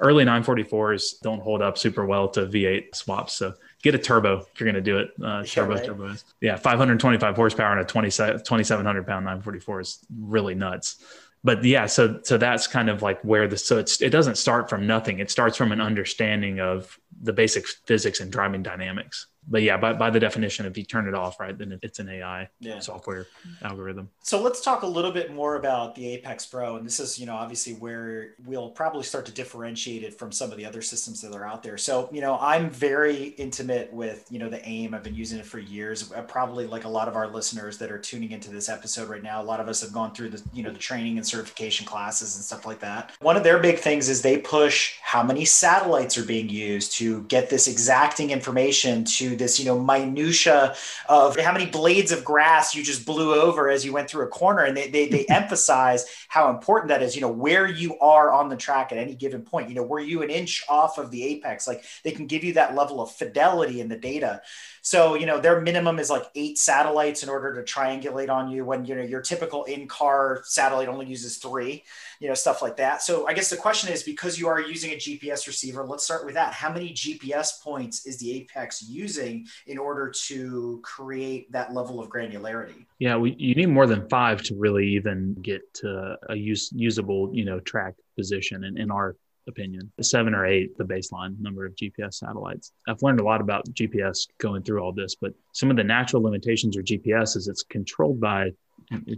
early 944s don't hold up super well to V8 swaps. So get a turbo if you're going to do it. Uh, turbo, right. turbo is. Yeah, 525 horsepower and a 20, 2,700 pound 944 is really nuts. But yeah, so so that's kind of like where the so it's it doesn't start from nothing. It starts from an understanding of the basic physics and driving dynamics but yeah, by, by the definition, if you turn it off, right, then it's an AI yeah. software algorithm. So let's talk a little bit more about the Apex Pro. And this is, you know, obviously where we'll probably start to differentiate it from some of the other systems that are out there. So, you know, I'm very intimate with, you know, the AIM. I've been using it for years. Uh, probably like a lot of our listeners that are tuning into this episode right now, a lot of us have gone through the, you know, the training and certification classes and stuff like that. One of their big things is they push how many satellites are being used to get this exacting information to this, you know, minutia of how many blades of grass you just blew over as you went through a corner. And they, they, they emphasize how important that is, you know, where you are on the track at any given point. You know, were you an inch off of the apex? Like they can give you that level of fidelity in the data. So, you know, their minimum is like eight satellites in order to triangulate on you when, you know, your typical in car satellite only uses three, you know, stuff like that. So, I guess the question is because you are using a GPS receiver, let's start with that. How many GPS points is the Apex using in order to create that level of granularity? Yeah, we, you need more than five to really even get to a use, usable, you know, track position. And in our opinion. Seven or eight, the baseline number of GPS satellites. I've learned a lot about GPS going through all this, but some of the natural limitations of GPS is it's controlled by,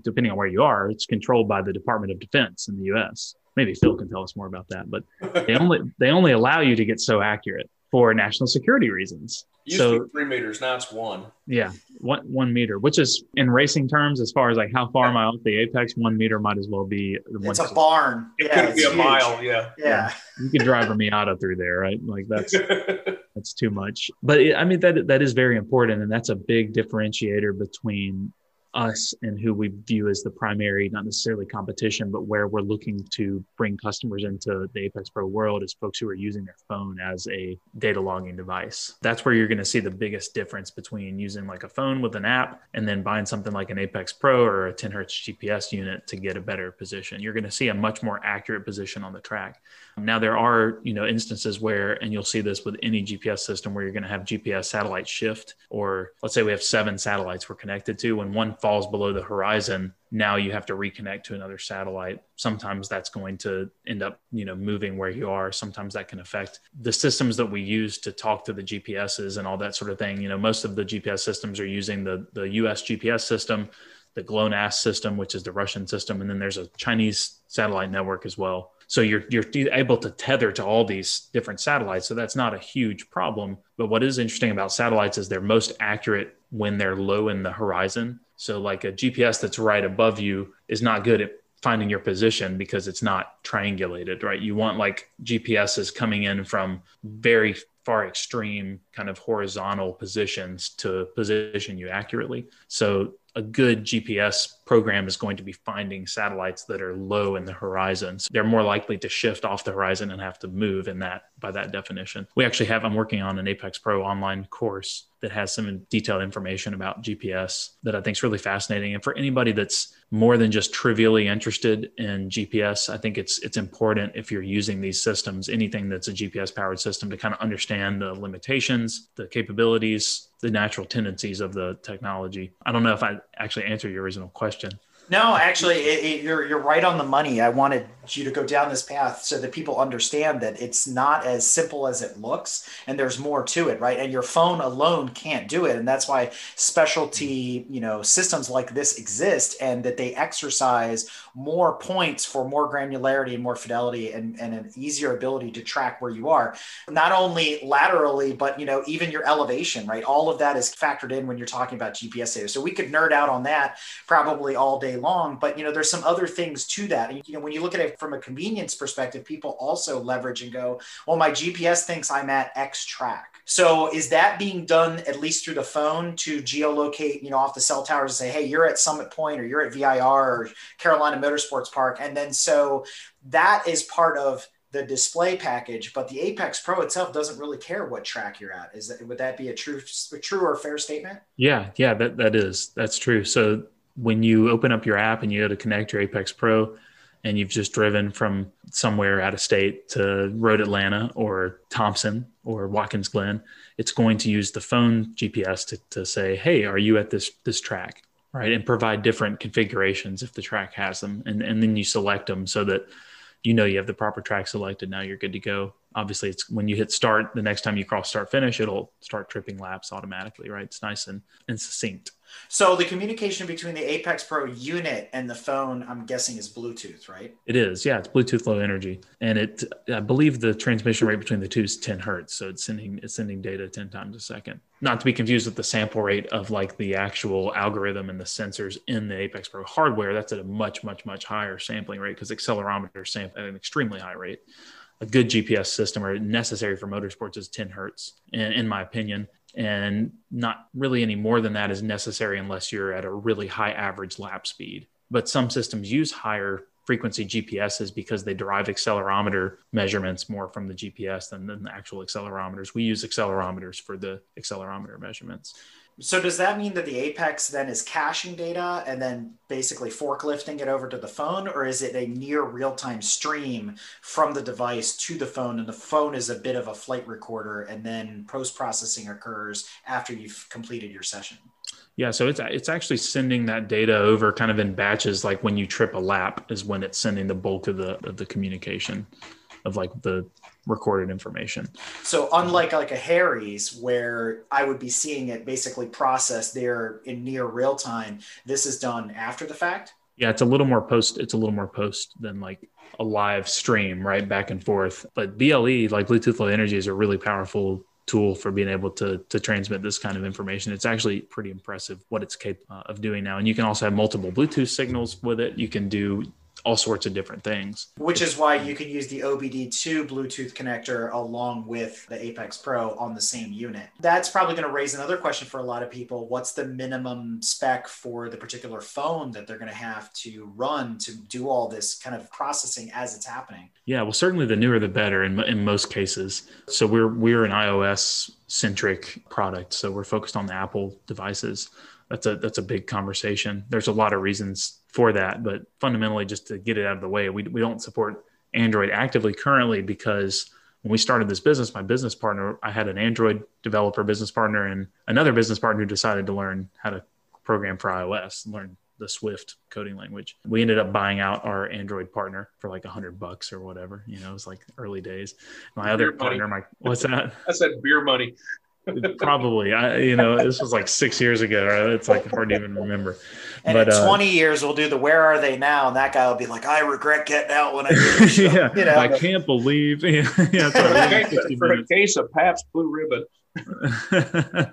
depending on where you are, it's controlled by the Department of Defense in the U.S. Maybe Phil can tell us more about that, but they only they only allow you to get so accurate for national security reasons. Used so three meters, now it's one. Yeah, one one meter, which is in racing terms, as far as like how far am I off the apex, one meter might as well be. It's a barn. It yeah, could be a huge. mile. Yeah. yeah, You could drive a Miata through there, right? Like that's that's too much. But it, I mean that that is very important, and that's a big differentiator between us and who we view as the primary, not necessarily competition, but where we're looking to bring customers into the Apex Pro world is folks who are using their phone as a data logging device. That's where you're going to see the biggest difference between using like a phone with an app and then buying something like an Apex Pro or a 10 hertz GPS unit to get a better position. You're going to see a much more accurate position on the track. Now there are, you know, instances where, and you'll see this with any GPS system where you're going to have GPS satellite shift, or let's say we have seven satellites we're connected to. When one falls below the horizon, now you have to reconnect to another satellite. Sometimes that's going to end up, you know, moving where you are. Sometimes that can affect the systems that we use to talk to the GPSs and all that sort of thing. You know, most of the GPS systems are using the the US GPS system the GLONASS system, which is the Russian system, and then there's a Chinese satellite network as well. So you're you're able to tether to all these different satellites. So that's not a huge problem. But what is interesting about satellites is they're most accurate when they're low in the horizon. So like a GPS that's right above you is not good at finding your position because it's not triangulated, right? You want like GPSs coming in from very far extreme kind of horizontal positions to position you accurately. So a good GPS program is going to be finding satellites that are low in the horizon. They're more likely to shift off the horizon and have to move in that by that definition. We actually have I'm working on an Apex Pro online course that has some detailed information about GPS that I think is really fascinating. And for anybody that's more than just trivially interested in GPS, I think it's it's important if you're using these systems, anything that's a GPS powered system to kind of understand the limitations, the capabilities, the natural tendencies of the technology. I don't know if I actually answered your original question. No, actually, it, it, you're you're right on the money. I wanted you to go down this path so that people understand that it's not as simple as it looks, and there's more to it, right? And your phone alone can't do it, and that's why specialty, you know, systems like this exist, and that they exercise more points for more granularity and more fidelity, and, and an easier ability to track where you are, not only laterally, but you know, even your elevation, right? All of that is factored in when you're talking about GPS data. So we could nerd out on that probably all day long. But you know, there's some other things to that. And, You know, when you look at it from a convenience perspective, people also leverage and go, well, my GPS thinks I'm at X track. So is that being done at least through the phone to geolocate, you know, off the cell towers and say, hey, you're at Summit Point or you're at VIR or Carolina Motorsports Park. And then so that is part of the display package, but the Apex Pro itself doesn't really care what track you're at. Is that would that be a true a true or fair statement? Yeah, yeah, that that is that's true. So when you open up your app and you go to connect your Apex Pro and you've just driven from somewhere out of state to Road Atlanta or Thompson or Watkins Glen, it's going to use the phone GPS to, to say, hey, are you at this this track? Right. And provide different configurations if the track has them. And, and then you select them so that you know you have the proper track selected. Now you're good to go. Obviously, it's when you hit start, the next time you cross start finish, it'll start tripping laps automatically, right? It's nice and, and succinct. So the communication between the Apex Pro unit and the phone, I'm guessing, is Bluetooth, right? It is, yeah. It's Bluetooth Low Energy, and it I believe the transmission rate between the two is 10 hertz, so it's sending it's sending data 10 times a second. Not to be confused with the sample rate of like the actual algorithm and the sensors in the Apex Pro hardware. That's at a much much much higher sampling rate because accelerometers sample at an extremely high rate a good GPS system or necessary for motorsports is 10 hertz, in, in my opinion and not really any more than that is necessary unless you're at a really high average lap speed. But some systems use higher frequency GPSs because they derive accelerometer measurements more from the GPS than, than the actual accelerometers. We use accelerometers for the accelerometer measurements. So does that mean that the Apex then is caching data and then basically forklifting it over to the phone, or is it a near real-time stream from the device to the phone, and the phone is a bit of a flight recorder, and then post-processing occurs after you've completed your session? Yeah, so it's it's actually sending that data over kind of in batches. Like when you trip a lap, is when it's sending the bulk of the of the communication of like the recorded information. So unlike like a Harry's where I would be seeing it basically processed there in near real time, this is done after the fact. Yeah, it's a little more post. It's a little more post than like a live stream, right, back and forth. But BLE, like Bluetooth Low Energy, is a really powerful tool for being able to to transmit this kind of information. It's actually pretty impressive what it's capable uh, of doing now. And you can also have multiple Bluetooth signals with it. You can do all sorts of different things. Which is why you can use the OBD2 Bluetooth connector along with the Apex Pro on the same unit. That's probably going to raise another question for a lot of people. What's the minimum spec for the particular phone that they're going to have to run to do all this kind of processing as it's happening? Yeah, well, certainly the newer the better in, in most cases. So we're we're an iOS centric product, so we're focused on the Apple devices. That's a that's a big conversation. There's a lot of reasons for that. But fundamentally, just to get it out of the way, we, we don't support Android actively currently because when we started this business, my business partner, I had an Android developer business partner and another business partner who decided to learn how to program for iOS, learn the Swift coding language. We ended up buying out our Android partner for like a hundred bucks or whatever. You know, it was like early days. My beer other money. partner, my what's that? I said beer money. Probably. I you know, this was like six years ago. Right? It's like hard to even remember. And But, in uh, 20 years, we'll do the where are they now? And that guy will be like, I regret getting out when I did show. yeah, you know, I can't believe. Yeah, yeah For a case- for a case of Pabst Blue Ribbon.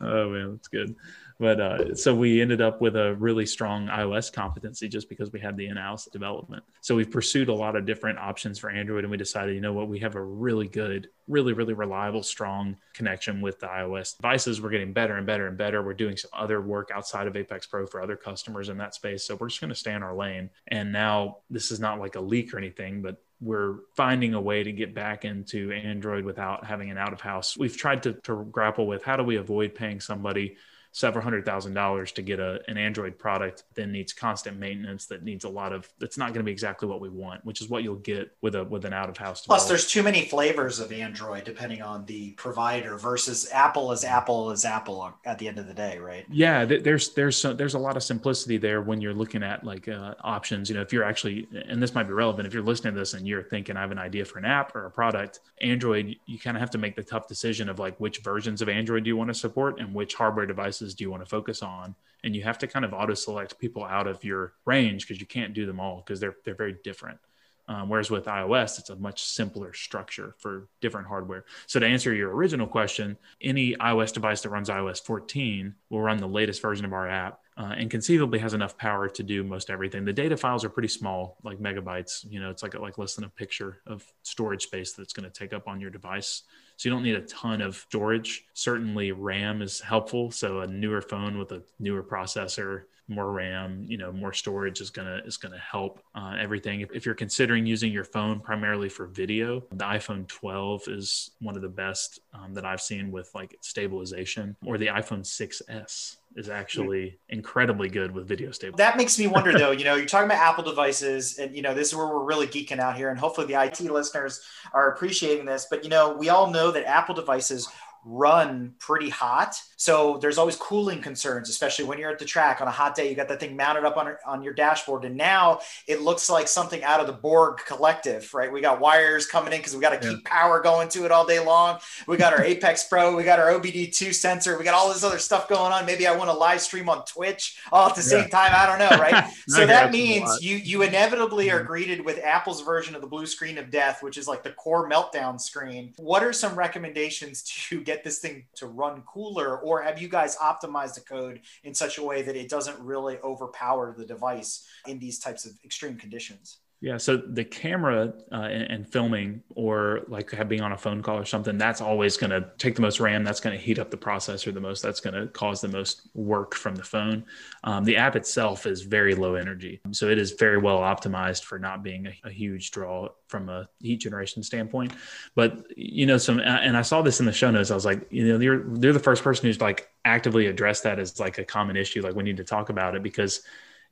oh man, that's good. But uh, so we ended up with a really strong iOS competency just because we had the in-house development. So we've pursued a lot of different options for Android, and we decided, you know what, we have a really good, really, really reliable, strong connection with the iOS devices. We're getting better and better and better. We're doing some other work outside of Apex Pro for other customers in that space. So we're just going to stay in our lane. And now this is not like a leak or anything, but we're finding a way to get back into Android without having an out of house. We've tried to, to grapple with how do we avoid paying somebody several hundred thousand dollars to get a, an Android product that needs constant maintenance, that needs a lot of, that's not going to be exactly what we want, which is what you'll get with a with an out of house. Plus, there's too many flavors of Android depending on the provider versus Apple is Apple is Apple at the end of the day, right? yeah there's there's so, there's a lot of simplicity there when you're looking at like uh, options you know if you're actually and this might be relevant if you're listening to this and you're thinking i have an idea for an app or a product android you kind of have to make the tough decision of like which versions of android do you want to support and which hardware devices do you want to focus on and you have to kind of auto select people out of your range because you can't do them all because they're they're very different um, whereas with iOS, it's a much simpler structure for different hardware. So to answer your original question, any iOS device that runs iOS 14 will run the latest version of our app. Uh, and conceivably has enough power to do most everything. The data files are pretty small, like megabytes. You know, it's like like less than a picture of storage space that's going to take up on your device. So you don't need a ton of storage. Certainly, RAM is helpful. So a newer phone with a newer processor more RAM, you know, more storage is gonna is gonna help uh, everything. If, if you're considering using your phone primarily for video, the iPhone 12 is one of the best um, that I've seen with like stabilization, or the iPhone 6s is actually incredibly good with video stabilization. That makes me wonder though, you know, you're talking about Apple devices and you know, this is where we're really geeking out here and hopefully the IT listeners are appreciating this, but you know, we all know that Apple devices run pretty hot. So there's always cooling concerns, especially when you're at the track on a hot day. You got that thing mounted up on, on your dashboard. And now it looks like something out of the Borg collective, right? We got wires coming in because we got to keep power going to it all day long. We got our Apex Pro, we got our OBD2 sensor, we got all this other stuff going on. Maybe I want to live stream on Twitch all at the same time. I don't know, right? so that hear that's a means you you inevitably are mm-hmm. greeted with Apple's version of the blue screen of death, which is like the core meltdown screen. What are some recommendations to get this thing to run cooler, or have you guys optimized the code in such a way that it doesn't really overpower the device in these types of extreme conditions? Yeah, so the camera uh, and, and filming, or like being on a phone call or something, that's always going to take the most RAM. That's going to heat up the processor the most. That's going to cause the most work from the phone. Um, the app itself is very low energy, so it is very well optimized for not being a, a huge draw from a heat generation standpoint. But you know, some and I saw this in the show notes. I was like, you know, you're they're the first person who's like actively addressed that as like a common issue. Like we need to talk about it because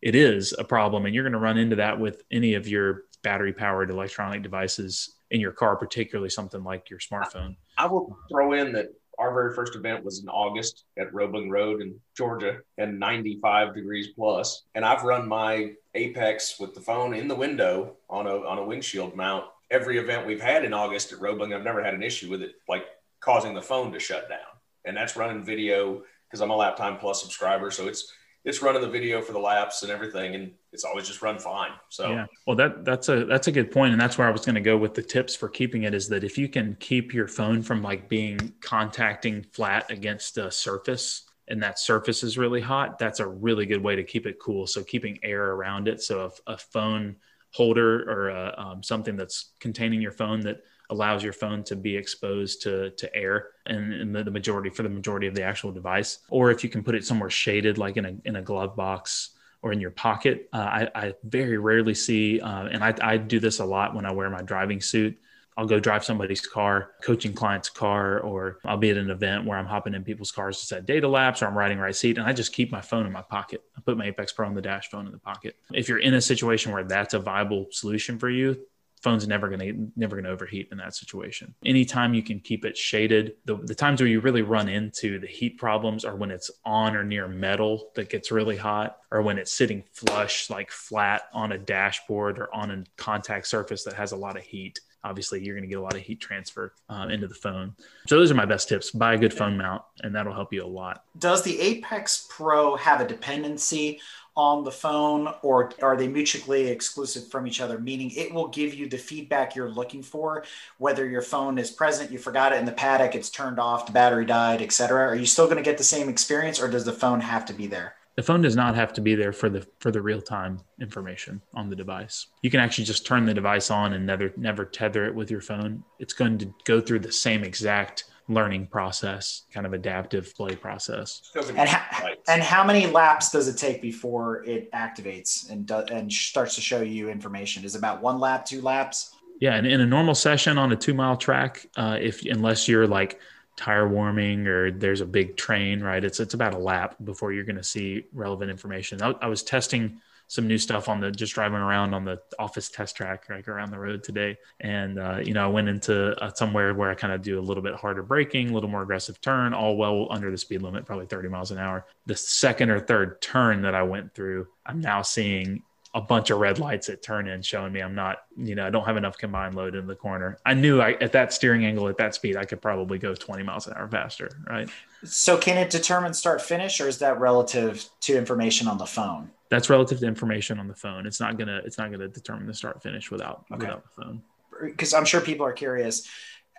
it is a problem and you're going to run into that with any of your battery powered electronic devices in your car particularly something like your smartphone I will throw in that our very first event was in August at Roebling Road in Georgia and 95 degrees plus. And I've run my Apex with the phone in the window on a, on a windshield mount. Every event we've had in August at Roebling, I've never had an issue with it, like causing the phone to shut down. And that's running video because I'm a Lap Time Plus subscriber. So it's, it's running the video for the laps and everything. And it's always just run fine. So yeah well that that's a that's a good point and that's where i was going to go with the tips for keeping it is that if you can keep your phone from like being contacting flat against a surface and that surface is really hot, that's a really good way to keep it cool. So keeping air around it. So a, a phone holder or a, um, something that's containing your phone that allows your phone to be exposed to, to air and, and the, the, majority for the majority of the actual device. Or if you can put it somewhere shaded, like in a, in a glove box or in your pocket. Uh, I, I, very rarely see, uh, and I, I do this a lot when I wear my driving suit. I'll go drive somebody's car, coaching client's car, or I'll be at an event where I'm hopping in people's cars to set data laps or I'm riding right seat and I just keep my phone in my pocket. I put my Apex Pro on the dash phone in the pocket. If you're in a situation where that's a viable solution for you, phone's never to never to overheat in that situation anytime you can keep it shaded the, the times where you really run into the heat problems are when it's on or near metal that gets really hot or when it's sitting flush like flat on a dashboard or on a contact surface that has a lot of heat obviously you're going to get a lot of heat transfer uh, into the phone. So those are my best tips. Buy a good phone mount, and that'll help you a lot. Does the Apex Pro have a dependency on the phone, or are they mutually exclusive from each other? Meaning, it will give you the feedback you're looking for, whether your phone is present, you forgot it in the paddock, it's turned off, the battery died, etc. Are you still going to get the same experience, or does the phone have to be there? the phone does not have to be there for the for the real time information on the device. You can actually just turn the device on and never never tether it with your phone. It's going to go through the same exact learning process, kind of adaptive play process. And, ha- and how many laps does it take before it activates and do- and starts to show you information? Is about one lap, two laps? Yeah, and in a normal session on a two mile track, uh, if unless you're like tire warming or there's a big train, right? It's it's about a lap before you're going to see relevant information. I, I, was testing some new stuff on the just driving around on the office test track like around the road today, and uh, you know I went into uh, somewhere where I kind of do a little bit harder braking, a little more aggressive turn, all well under the speed limit, probably 30 miles an hour. The second or third turn that I went through, I'm now seeing a bunch of red lights at turn in showing me I'm not, you know, I don't have enough combined load in the corner. I knew I, at that steering angle, at that speed, I could probably go 20 miles an hour faster. Right. So can it determine start finish or is that relative to information on the phone? That's relative to information on the phone. It's not going to, it's not going to determine the start finish without, okay. without the phone. Because I'm sure people are curious.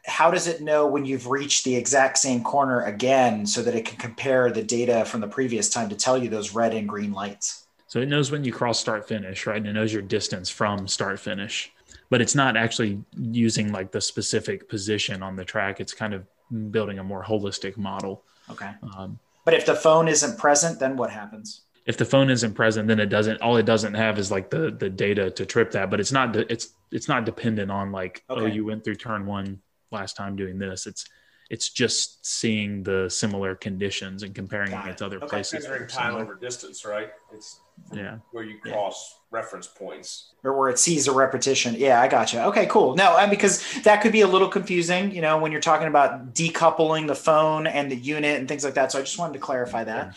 How does it know when you've reached the exact same corner again so that it can compare the data from the previous time to tell you those red and green lights? So it knows when you cross start finish, right? And it knows your distance from start finish, but it's not actually using like the specific position on the track. It's kind of building a more holistic model. Okay. Um, but if the phone isn't present, then what happens? If the phone isn't present, then it doesn't. All it doesn't have is like the the data to trip that, but it's not. It's it's not dependent on like oh, okay. oh you went through turn one last time doing this. It's it's just seeing the similar conditions and comparing Got against it. To other okay. places. Measuring time over distance, right? It's yeah where you cross yeah. reference points or where it sees a repetition. Yeah, I gotcha. Okay, cool. No, because that could be a little confusing, you know, when you're talking about decoupling the phone and the unit and things like that. So I just wanted to clarify that. Yeah.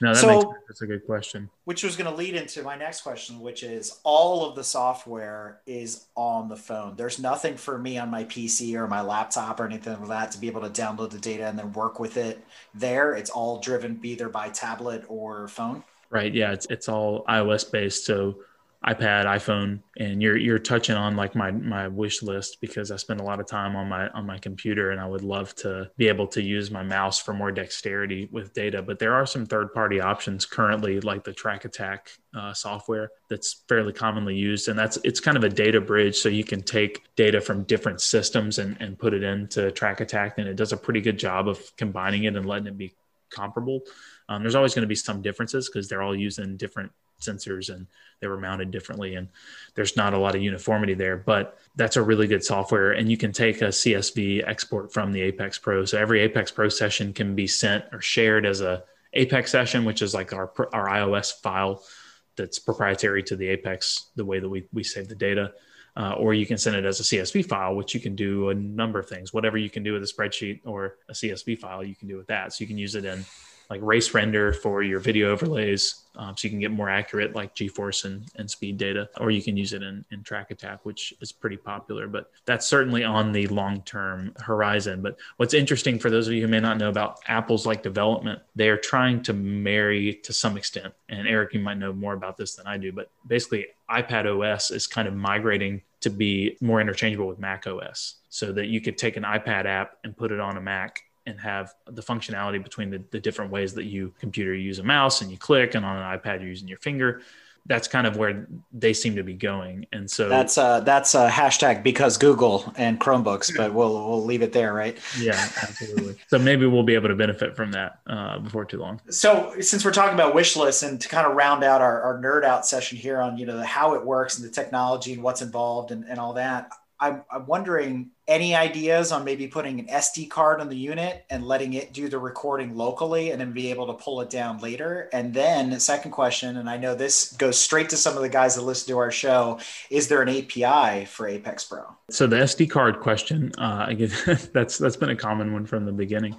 No, that so, makes sense. That's a good question. Which was going to lead into my next question, which is all of the software is on the phone. There's nothing for me on my PC or my laptop or anything like that to be able to download the data and then work with it there. It's all driven either by tablet or phone. Right. Yeah. It's it's all iOS based. So iPad, iPhone, and you're you're touching on like my my wish list because I spend a lot of time on my on my computer and I would love to be able to use my mouse for more dexterity with data. But there are some third party options currently, like the Track Attack uh, software that's fairly commonly used, and that's it's kind of a data bridge, so you can take data from different systems and and put it into Track Attack, and it does a pretty good job of combining it and letting it be comparable. Um, there's always going to be some differences because they're all using different sensors and they were mounted differently and there's not a lot of uniformity there but that's a really good software and you can take a csv export from the apex pro so every apex pro session can be sent or shared as a apex session which is like our our ios file that's proprietary to the apex the way that we, we save the data uh, or you can send it as a CSV file, which you can do a number of things. Whatever you can do with a spreadsheet or a CSV file, you can do with that. So you can use it in like RaceRender for your video overlays um, so you can get more accurate like g-force and, and speed data or you can use it in, in track attack which is pretty popular but that's certainly on the long-term horizon. But what's interesting for those of you who may not know about apple's like development they're trying to marry to some extent and eric you might know more about this than i do but basically ipad os is kind of migrating to be more interchangeable with mac os so that you could take an ipad app and put it on a mac and have the functionality between the, the different ways that you computer you use a mouse and you click and on an ipad you're using your finger that's kind of where they seem to be going. And so that's uh that's a hashtag because Google and Chromebooks, but we'll we'll leave it there, right? Yeah, absolutely. so maybe we'll be able to benefit from that uh, before too long. So since we're talking about wish lists and to kind of round out our, our nerd out session here on you know how it works and the technology and what's involved and, and all that, I'm, I'm wondering any ideas on maybe putting an SD card on the unit and letting it do the recording locally and then be able to pull it down later? And then, second question, and I know this goes straight to some of the guys that listen to our show is there an API for Apex Pro? So, the SD card question, uh, again, that's, that's been a common one from the beginning.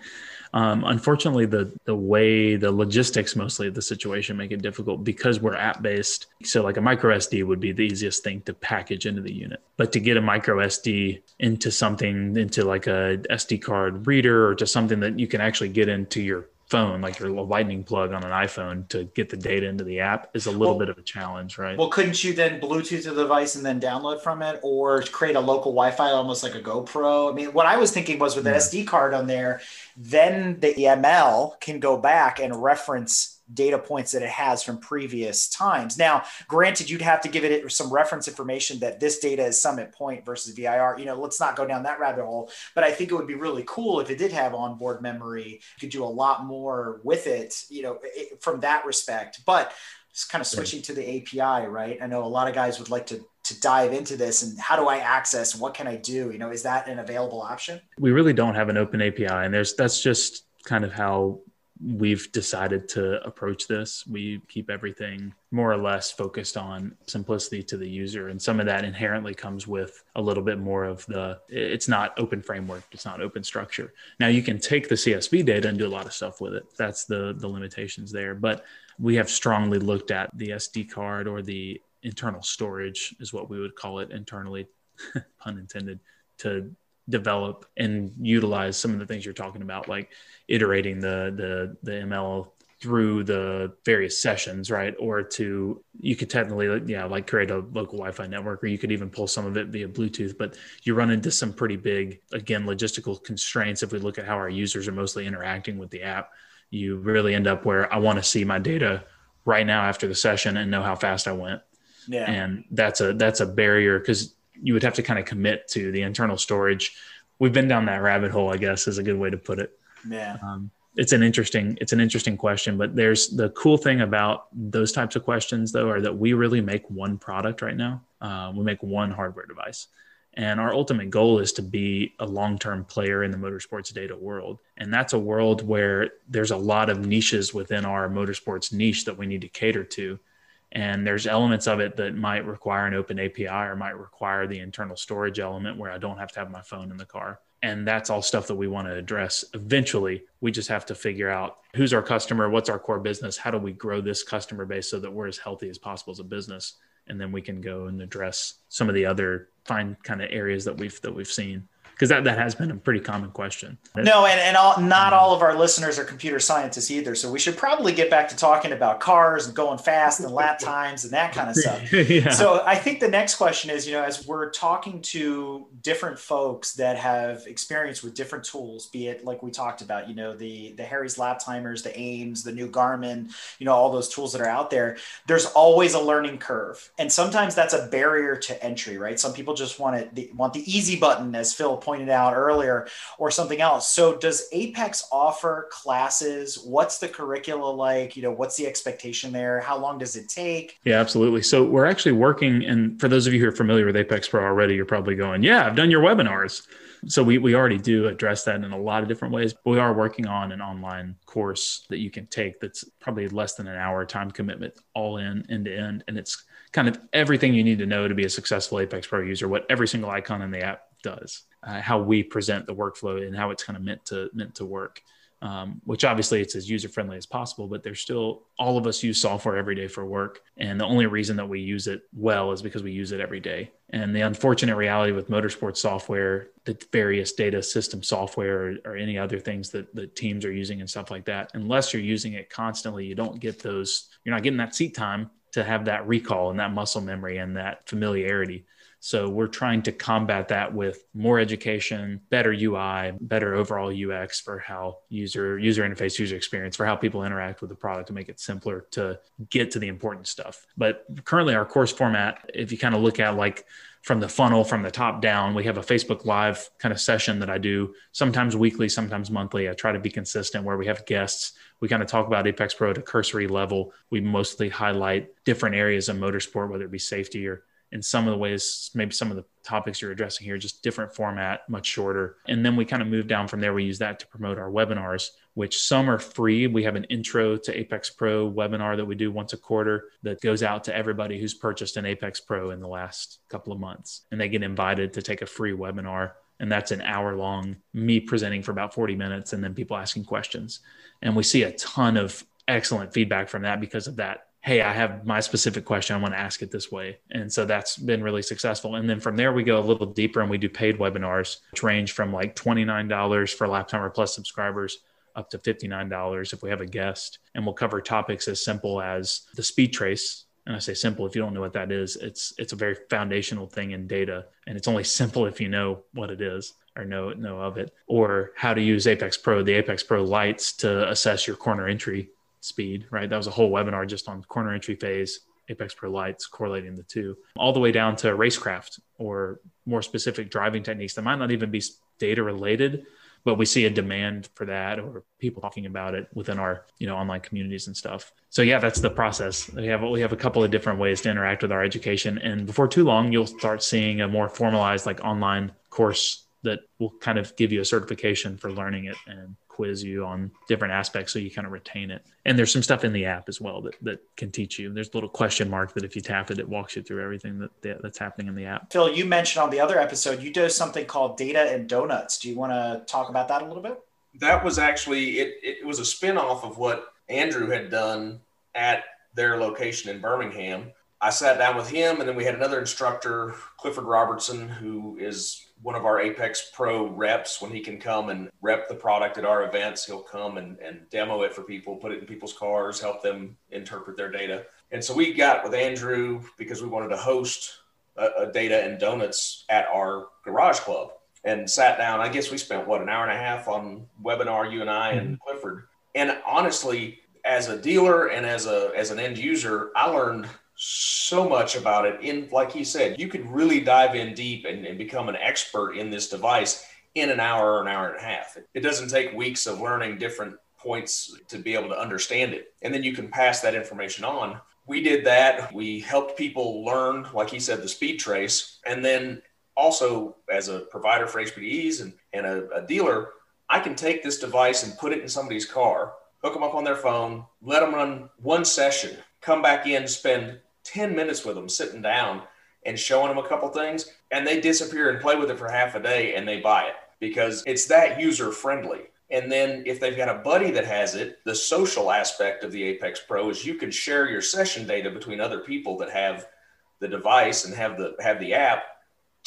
Um, unfortunately, the the way the logistics mostly of the situation make it difficult because we're app based. So like a micro SD would be the easiest thing to package into the unit, but to get a micro SD into something into like a SD card reader or just something that you can actually get into your phone, like your lightning plug on an iPhone to get the data into the app is a little well, bit of a challenge, right? Well, couldn't you then Bluetooth the device and then download from it or create a local Wi-Fi almost like a GoPro? I mean, what I was thinking was with an yeah. SD card on there, then the EML can go back and reference data points that it has from previous times. Now, granted, you'd have to give it some reference information that this data is summit point versus VIR. You know, let's not go down that rabbit hole. But I think it would be really cool if it did have onboard memory. You could do a lot more with it, you know, it, from that respect. But just kind of switching to the API, right? I know a lot of guys would like to to dive into this and how do I access? What can I do? You know, is that an available option? We really don't have an open API, and there's that's just kind of how we've decided to approach this. We keep everything more or less focused on simplicity to the user. And some of that inherently comes with a little bit more of the, it's not open framework, it's not open structure. Now you can take the CSV data and do a lot of stuff with it. That's the, the limitations there. But we have strongly looked at the SD card or the internal storage, is what we would call it internally, pun intended, to develop and utilize some of the things you're talking about, like iterating the the the ML through the various sessions, right? Or to you could technically, yeah, like create a local Wi-Fi network, or you could even pull some of it via Bluetooth. But you run into some pretty big, again, logistical constraints if we look at how our users are mostly interacting with the app. You really end up where I want to see my data right now after the session and know how fast I went. Yeah. And that's a that's a barrier because you would have to kind of commit to the internal storage. We've been down that rabbit hole, I guess, is a good way to put it. Yeah. Um, it's an interesting it's an interesting question but there's the cool thing about those types of questions though are that we really make one product right now uh, we make one hardware device and our ultimate goal is to be a long-term player in the motorsports data world and that's a world where there's a lot of niches within our motorsports niche that we need to cater to and there's elements of it that might require an open API or might require the internal storage element where I don't have to have my phone in the car. And that's all stuff that we want to address. Eventually, we just have to figure out who's our customer, what's our core business, how do we grow this customer base so that we're as healthy as possible as a business, and then we can go and address some of the other fine kind of areas that we've that we've seen because that, that has been a pretty common question. No, and, and all, not all of our listeners are computer scientists either. So we should probably get back to talking about cars and going fast and lap times and that kind of stuff. yeah. So I think the next question is, you know, as we're talking to different folks that have experience with different tools, be it like we talked about, you know, the the Harry's lap timers, the AIMS, the new Garmin, you know, all those tools that are out there, there's always a learning curve. And sometimes that's a barrier to entry, right? Some people just want it, want the easy button, as Phil pointed out earlier or something else. So does Apex offer classes? What's the curricula like? You know, what's the expectation there? How long does it take? Yeah, absolutely. So we're actually working, and for those of you who are familiar with Apex Pro already, you're probably going, yeah, I've done your webinars. So we, we already do address that in a lot of different ways. But we are working on an online course that you can take that's probably less than an hour time commitment, all in end to end. And it's kind of everything you need to know to be a successful Apex Pro user, what every single icon in the app does, uh, how we present the workflow, and how it's kind of meant to meant to work. Um, which obviously it's as user friendly as possible, but there's still all of us use software every day for work. And the only reason that we use it well is because we use it every day. And the unfortunate reality with motorsports software, the various data system software or, or any other things that the teams are using and stuff like that, unless you're using it constantly, you don't get those, you're not getting that seat time to have that recall and that muscle memory and that familiarity. So we're trying to combat that with more education, better UI, better overall UX for how user user interface, user experience for how people interact with the product to make it simpler to get to the important stuff. But currently our course format, if you kind of look at like from the funnel from the top down. We have a Facebook Live kind of session that I do sometimes weekly, sometimes monthly. I try to be consistent where we have guests. We kind of talk about Apex Pro at a cursory level. We mostly highlight different areas of motorsport, whether it be safety or in some of the ways, maybe some of the topics you're addressing here, just different format, much shorter. And then we kind of move down from there. We use that to promote our webinars, which some are free. We have an intro to Apex Pro webinar that we do once a quarter that goes out to everybody who's purchased an Apex Pro in the last couple of months. And they get invited to take a free webinar. And that's an hour long, me presenting for about 40 minutes and then people asking questions. And we see a ton of excellent feedback from that because of that hey, I have my specific question. I want to ask it this way. And so that's been really successful. And then from there, we go a little deeper and we do paid webinars, which range from like $29 for Lap-Timer Plus subscribers up to $59 if we have a guest. And we'll cover topics as simple as the speed trace. And I say simple if you don't know what that is. It's it's a very foundational thing in data. And it's only simple if you know what it is or know know of it. Or how to use Apex Pro, the Apex Pro lights to assess your corner entry speed, right? That was a whole webinar just on corner entry phase, Apex Pro lights, correlating the two, all the way down to racecraft or more specific driving techniques that might not even be data related, but we see a demand for that or people talking about it within our you know online communities and stuff. So yeah that's the process. We have we have a couple of different ways to interact with our education. And before too long you'll start seeing a more formalized like online course that will kind of give you a certification for learning it and quiz you on different aspects so you kind of retain it. And there's some stuff in the app as well that, that can teach you. There's a little question mark that if you tap it, it walks you through everything that, that's happening in the app. Phil, you mentioned on the other episode, you do something called Data and Donuts. Do you want to talk about that a little bit? That was actually, it, it was a spinoff of what Andrew had done at their location in Birmingham. I sat down with him, and then we had another instructor, Clifford Robertson, who is one of our Apex Pro reps. When he can come and rep the product at our events, he'll come and, and demo it for people, put it in people's cars, help them interpret their data. And so we got with Andrew because we wanted to host a, a data and donuts at our garage club and sat down. I guess we spent what an hour and a half on webinar, you and I and mm-hmm. Clifford. And honestly, as a dealer and as a as an end user, I learned so much about it in like he said you could really dive in deep and, and, become an expert in this device in an hour or an hour and a half. It doesn't take weeks of learning different points to be able to understand it. And then you can pass that information on. We did that. We helped people learn like he said the speed trace. And then also as a provider for hpdes and, and a, a dealer i can take this device and put it in somebody's car hook them up on their phone let them run one session come back in spend 10 minutes with them sitting down and showing them a couple things and they disappear and play with it for half a day and they buy it because it's that user friendly and then if they've got a buddy that has it the social aspect of the apex pro is you can share your session data between other people that have the device and have the have the app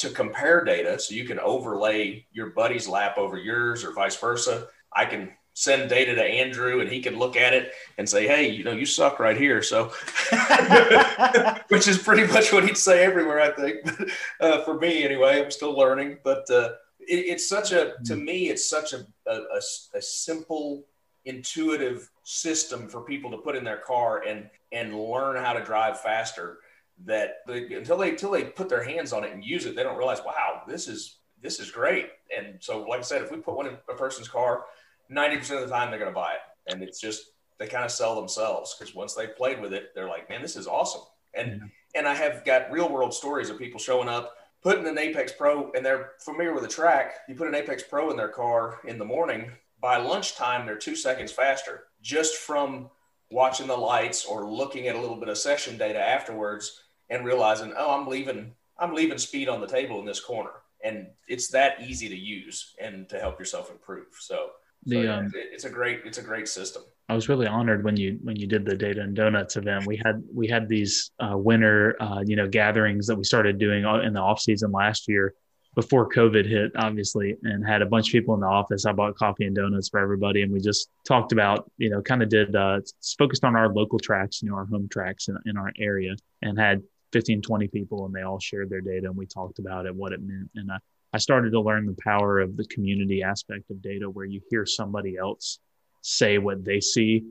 to compare data. So you can overlay your buddy's lap over yours or vice versa. I can send data to Andrew and he can look at it and say, Hey, you know, you suck right here. So, which is pretty much what he'd say everywhere, I think. uh, for me, anyway, I'm still learning, but uh, it, it's such a, to me, it's such a, a, a, simple, intuitive system for people to put in their car and, and learn how to drive faster that they, until they, until they put their hands on it and use it, they don't realize, wow, this is, this is great. And so, like I said, if we put one in a person's car, 90% of the time they're going to buy it. And it's just, they kind of sell themselves because once they've played with it, they're like, man, this is awesome. And, yeah. and I have got real world stories of people showing up, putting an Apex Pro and they're familiar with the track. You put an Apex Pro in their car in the morning, by lunchtime, they're two seconds faster just from watching the lights or looking at a little bit of session data afterwards and realizing, oh, I'm leaving, I'm leaving speed on the table in this corner. And it's that easy to use and to help yourself improve. So the um, it's a great it's a great system. I was really honored when you when you did the Data and Donuts event. We had we had these uh, winter uh, you know gatherings that we started doing in the off season last year before COVID hit, obviously, and had a bunch of people in the office. I bought coffee and donuts for everybody, and we just talked about, you know, kind of did uh, focused on our local tracks, you know, our home tracks in, in our area, and had 15, 20 people, and they all shared their data and we talked about it, what it meant. And I, I started to learn the power of the community aspect of data where you hear somebody else say what they see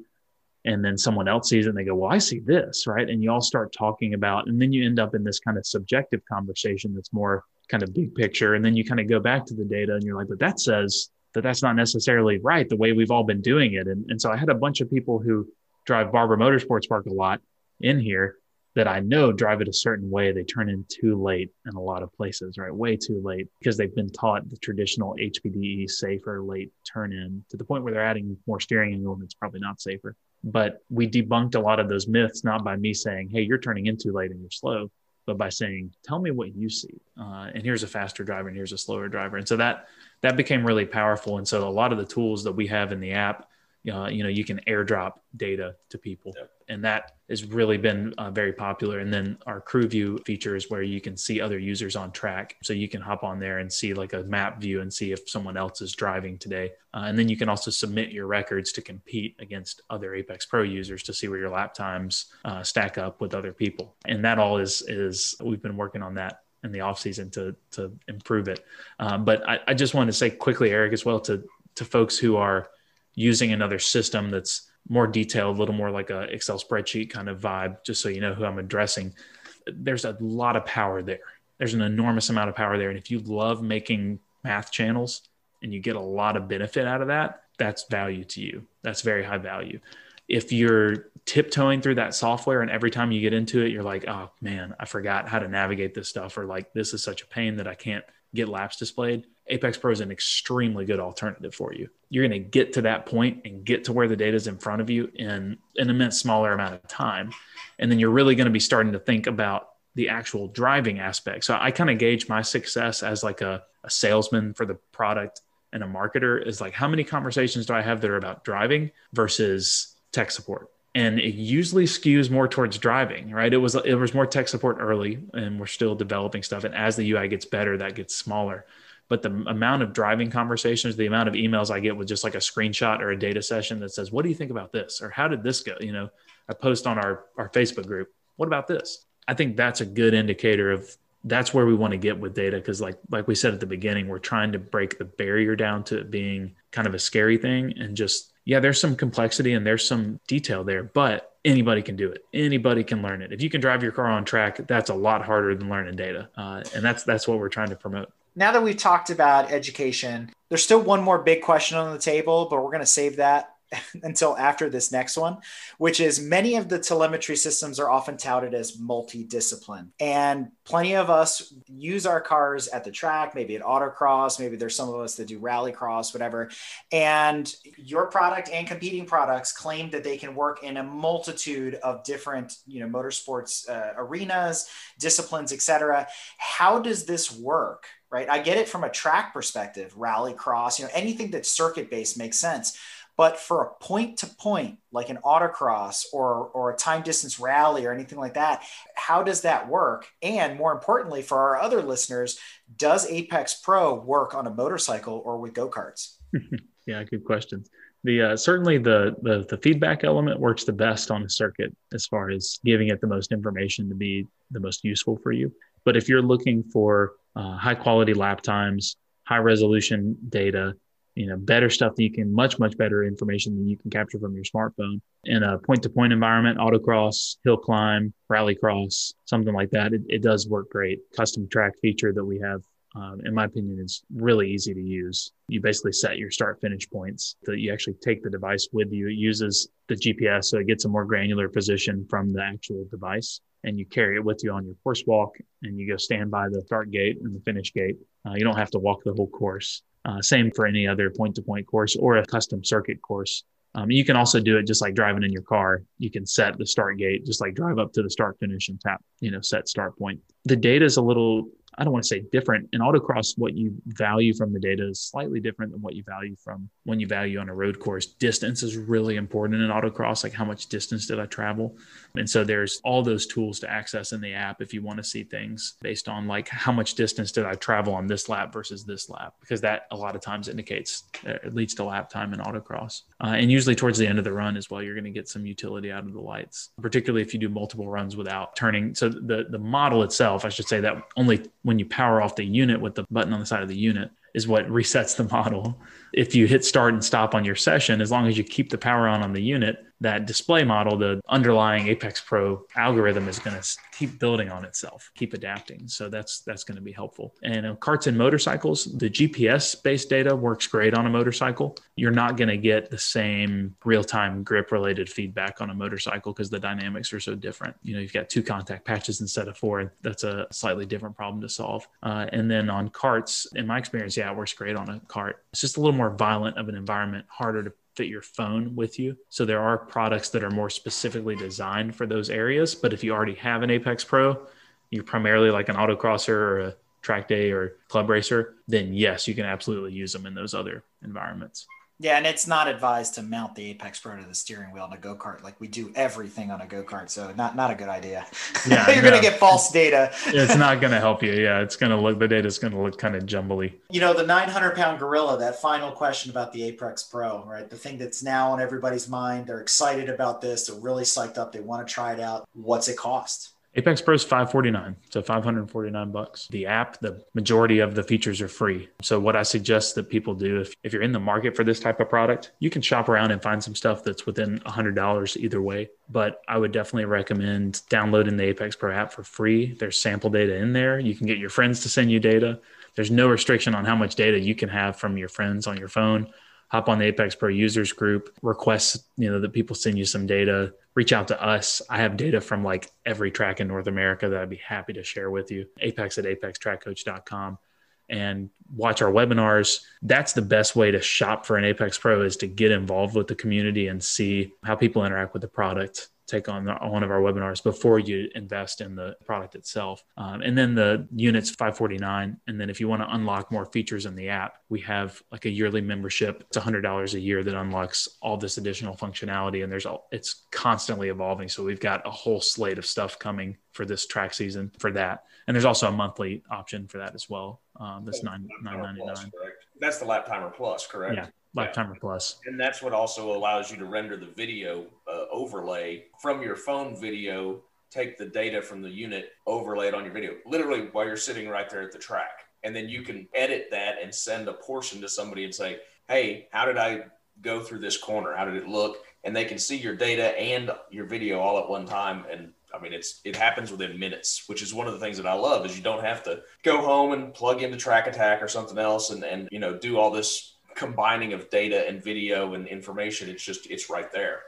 and then someone else sees it and they go, Well, I see this, right? And you all start talking about, and then you end up in this kind of subjective conversation that's more kind of big picture. And then you kind of go back to the data and you're like, But that says that that's not necessarily right the way we've all been doing it. And, and so I had a bunch of people who drive Barber Motorsports Park a lot in here that I know drive it a certain way, they turn in too late in a lot of places, right? Way too late because they've been taught the traditional HPDE safer late turn in to the point where they're adding more steering angle and it's probably not safer. But we debunked a lot of those myths, not by me saying, hey, you're turning in too late and you're slow, but by saying, tell me what you see. Uh, and here's a faster driver and here's a slower driver. And so that that became really powerful. And so a lot of the tools that we have in the app uh, you know you can airdrop data to people yep. And that has really been uh, very popular. And then our crew view features where you can see other users on track. So you can hop on there and see like a map view and see if someone else is driving today. Uh, and then you can also submit your records to compete against other apex pro users to see where your lap times uh, stack up with other people. And that all is is we've been working on that in the off season to to improve it. Um, but I, I just wanted to say quickly eric as well to to folks who are using another system that's more detailed, a little more like a Excel spreadsheet kind of vibe, just so you know who I'm addressing. There's a lot of power there. There's an enormous amount of power there. And if you love making math channels and you get a lot of benefit out of that, that's value to you. That's very high value. If you're tiptoeing through that software and every time you get into it, you're like, oh man, I forgot how to navigate this stuff, or like this is such a pain that I can't get laps displayed Apex Pro is an extremely good alternative for you. You're going to get to that point and get to where the data is in front of you in an immense smaller amount of time. And then you're really going to be starting to think about the actual driving aspect. So I kind of gauge my success as like a, a salesman for the product and a marketer is like, how many conversations do I have that are about driving versus tech support? And it usually skews more towards driving right? It was it was more tech support early and we're still developing stuff and as the ui gets better that gets smaller. But the amount of driving conversations the amount of emails i get with just like a screenshot or a data session that says what do you think about this? or how did this go? you know i post on our our facebook group what about this? I think that's a good indicator of that's where we want to get with data because like like we said at the beginning we're trying to break the barrier down to it being kind of a scary thing and just yeah there's some complexity and there's some detail there but anybody can do it. Anybody can learn it. If you can drive your car on track that's a lot harder than learning data. Uh, and that's that's what we're trying to promote. Now that we've talked about education, there's still one more big question on the table, but we're going to save that until after this next one, which is many of the telemetry systems are often touted as multidiscipline. And plenty of us use our cars at the track, maybe at autocross, maybe there's some of us that do rallycross, whatever. And your product and competing products claim that they can work in a multitude of different, you know, motorsports uh, arenas, disciplines, etc. How does this work? Right. I get it from a track perspective, rallycross, you know, anything that's circuit based makes sense but for a point to point, like an autocross or, or a time distance rally or anything like that, how does that work? And more importantly, for our other listeners, does Apex Pro work on a motorcycle or with go karts? yeah, good question. The uh, certainly the, the the feedback element works the best on a circuit as far as giving it the most information to be the most useful for you. But if you're looking for uh, high quality lap times, high resolution data, you know better stuff that you can much much better information than you can capture from your smartphone. In a point to point environment autocross hill climb rallycross something like that it, it does work great. Custom track feature that we have um, in my opinion is really easy to use. You basically set your start finish points that you actually take the device with you. It uses the gps so it gets a more granular position from the actual device and you carry it with you on your course walk and you go stand by the start gate and the finish gate. Uh, you don't have to walk the whole course uh, same for any other point to point course or a custom circuit course. Um, you can also do it just like driving in your car. You can set the start gate, just like drive up to the start finish and tap, you know, set start point. The data is a little I don't want to say different. In autocross, what you value from the data is slightly different than what you value from when you value on a road course. Distance is really important in autocross, like how much distance did I travel? And so there's all those tools to access in the app if you want to see things based on like how much distance did I travel on this lap versus this lap, because that a lot of times indicates uh, it leads to lap time in autocross. Uh, and usually towards the end of the run as well, you're going to get some utility out of the lights, particularly if you do multiple runs without turning. So the the model itself, I should say that only when you power off the unit with the button on the side of the unit is what resets the model. If you hit start and stop on your session, as long as you keep the power on on the unit, that display model, the underlying Apex Pro algorithm is going to keep building on itself, keep adapting. So that's that's going to be helpful. And uh, karts and motorcycles, the GPS based data works great on a motorcycle. You're not going to get the same real time grip related feedback on a motorcycle because the dynamics are so different. You know, you've got two contact patches instead of four. That's a slightly different problem to solve. Uh, and then on karts, in my experience, yeah, it works great on a kart. It's just a little more violent of an environment, harder to fit your phone with you. So there are products that are more specifically designed for those areas. But if you already have an Apex Pro, you're primarily like an autocrosser or a track day or club racer, then yes, you can absolutely use them in those other environments. Yeah, and it's not advised to mount the Apex Pro to the steering wheel on a go kart. Like we do everything on a go kart, so not not a good idea. Yeah, you're no. gonna get false data. it's not gonna help you. Yeah, it's gonna look the data is gonna look kind of jumbly. You know, the 900 pound gorilla. That final question about the Apex Pro, right? The thing that's now on everybody's mind. They're excited about this. They're really psyched up. They want to try it out. What's it cost? Apex Pro is 549, so 549 bucks. The app, the majority of the features are free. So what I suggest that people do if, if you're in the market for this type of product, you can shop around and find some stuff that's within $100 either way. But I would definitely recommend downloading the Apex Pro app for free. There's sample data in there. You can get your friends to send you data. There's no restriction on how much data you can have from your friends on your phone hop on the Apex Pro users group, request, you know, that people send you some data, reach out to us. I have data from like every track in North America that I'd be happy to share with you. Apex at apextrackcoach.com and watch our webinars. That's the best way to shop for an Apex Pro is to get involved with the community and see how people interact with the product take on the, one of our webinars before you invest in the product itself. Um, and then the units 549. And then if you want to unlock more features in the app, we have like a yearly membership. It's $100 a year that unlocks all this additional functionality. And there's all, it's constantly evolving. So we've got a whole slate of stuff coming for this track season for that. And there's also a monthly option for that as well. Um, that's nine nine ninety nine. That's the lap timer plus, correct? Yeah, lap timer plus. And that's what also allows you to render the video uh, overlay from your phone video. Take the data from the unit, overlay it on your video, literally while you're sitting right there at the track, and then you can edit that and send a portion to somebody and say, "Hey, how did I go through this corner? How did it look?" And they can see your data and your video all at one time and I mean, it's it happens within minutes, which is one of the things that I love is you don't have to go home and plug into Track Attack or something else and and you know do all this combining of data and video and information. It's just it's right there.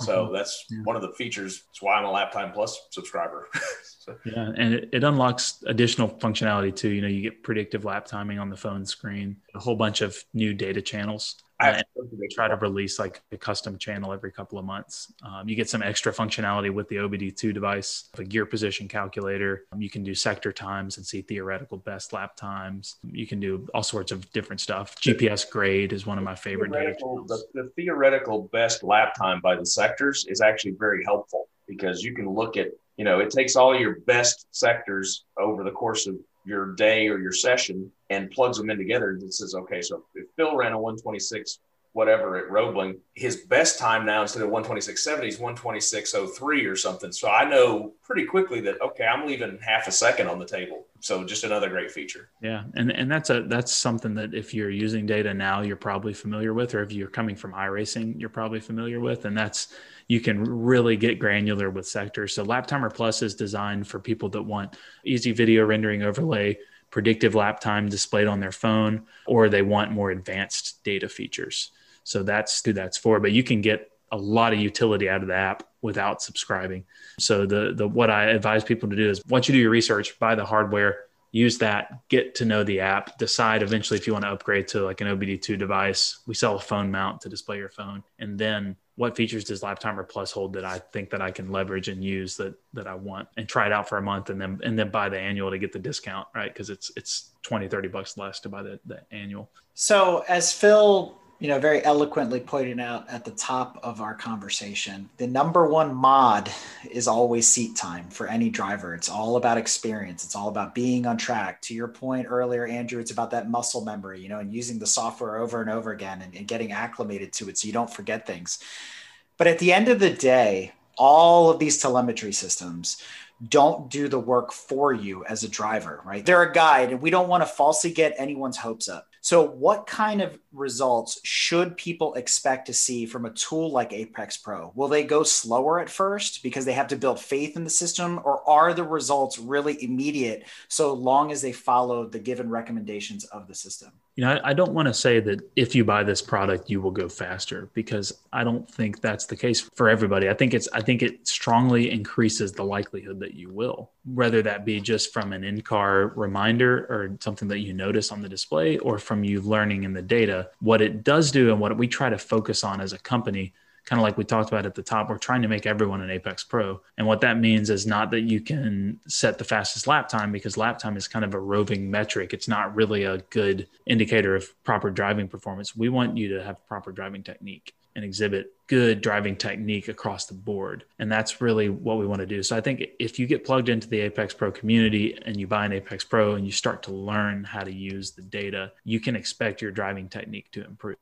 So mm-hmm. that's yeah. one of the features. It's why I'm a Laptime Plus subscriber. so. Yeah, and it, it, unlocks additional functionality too. You know, you get predictive lap timing on the phone screen, a whole bunch of new data channels. I try to release like a custom channel every couple of months. Um, you get some extra functionality with the OBD2 device, a gear position calculator. Um, you can do sector times and see theoretical best lap times. You can do all sorts of different stuff. GPS grade is one of my favorite. The, the theoretical best lap time by the sectors is actually very helpful because you can look at, you know, it takes all your best sectors over the course of your day or your session and plugs them in together and says, okay, so if Phil ran a 126 whatever at Roebling, his best time now instead of 126.70 is 126.03 or something. So I know pretty quickly that okay, I'm leaving half a second on the table. So just another great feature. Yeah, and and that's a that's something that if you're using data now, you're probably familiar with, or if you're coming from iRacing, you're probably familiar with, and that's you can really get granular with sectors. So Lap Timer Plus is designed for people that want easy video rendering overlay predictive lap time displayed on their phone, or they want more advanced data features. So that's who that's for. But you can get a lot of utility out of the app without subscribing. So the the what I advise people to do is once you do your research, buy the hardware, use that, get to know the app, decide eventually if you want to upgrade to like an OBD2 device. We sell a phone mount to display your phone. And then what features does Laptimer Plus hold that I think that I can leverage and use that that I want and try it out for a month and then and then buy the annual to get the discount, right? Because it's it's 20, 30 bucks less to buy the, the annual. So as Phil you know, very eloquently pointed out at the top of our conversation, the number one mod is always seat time for any driver. It's all about experience. It's all about being on track. To your point earlier, Andrew, it's about that muscle memory, you know, and using the software over and over again and, and getting acclimated to it so you don't forget things. But at the end of the day, all of these telemetry systems don't do the work for you as a driver, right? They're a guide, and we don't want to falsely get anyone's hopes up. So, what kind of results should people expect to see from a tool like Apex Pro? Will they go slower at first because they have to build faith in the system, or are the results really immediate so long as they follow the given recommendations of the system? You know, I, I don't want to say that if you buy this product, you will go faster because I don't think that's the case for everybody. I think it's, I think it strongly increases the likelihood that you will, whether that be just from an in car reminder or something that you notice on the display or from you learning in the data. What it does do and what we try to focus on as a company kind of like we talked about at the top, we're trying to make everyone an Apex Pro. And what that means is not that you can set the fastest lap time because lap time is kind of a roving metric. It's not really a good indicator of proper driving performance. We want you to have proper driving technique and exhibit good driving technique across the board. And that's really what we want to do. So I think if you get plugged into the Apex Pro community and you buy an Apex Pro and you start to learn how to use the data, you can expect your driving technique to improve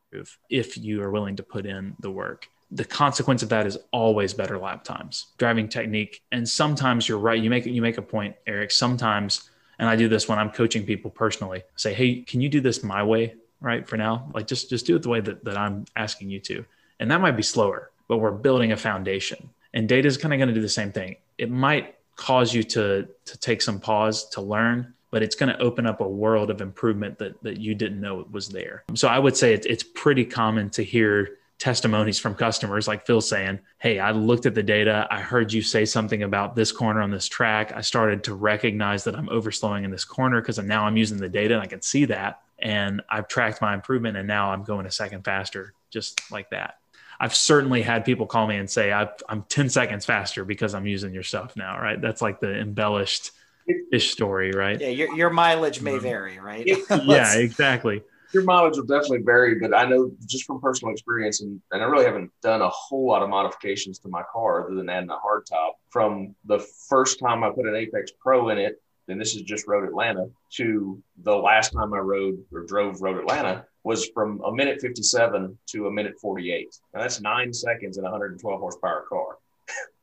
if you are willing to put in the work the consequence of that is always better lap times, driving technique. And sometimes you're right. You make you make a point, Eric. Sometimes, and I do this when I'm coaching people personally. Say, hey, can you do this my way? Right for now, like just just do it the way that, that I'm asking you to. And that might be slower, but we're building a foundation. And data is kind of going to do the same thing. It might cause you to to take some pause to learn, but it's going to open up a world of improvement that that you didn't know was there. So I would say it's pretty common to hear testimonies from customers like Phil saying, Hey, I looked at the data. I heard you say something about this corner on this track. I started to recognize that I'm overslowing in this corner because now I'm using the data and I can see that. And I've tracked my improvement and now I'm going a second faster, just like that. I've certainly had people call me and say, I'm 10 seconds faster because I'm using your stuff now, right? That's like the embellished fish story, right? Yeah, your, your mileage may vary, right? yeah, exactly your mileage will definitely vary, but I know just from personal experience, and, and I really haven't done a whole lot of modifications to my car other than adding a hardtop. From the first time I put an Apex Pro in it, and this is just Road Atlanta, to the last time I rode or drove Road Atlanta was from a minute 57 to a minute 48. Now that's nine seconds in a 112 horsepower car.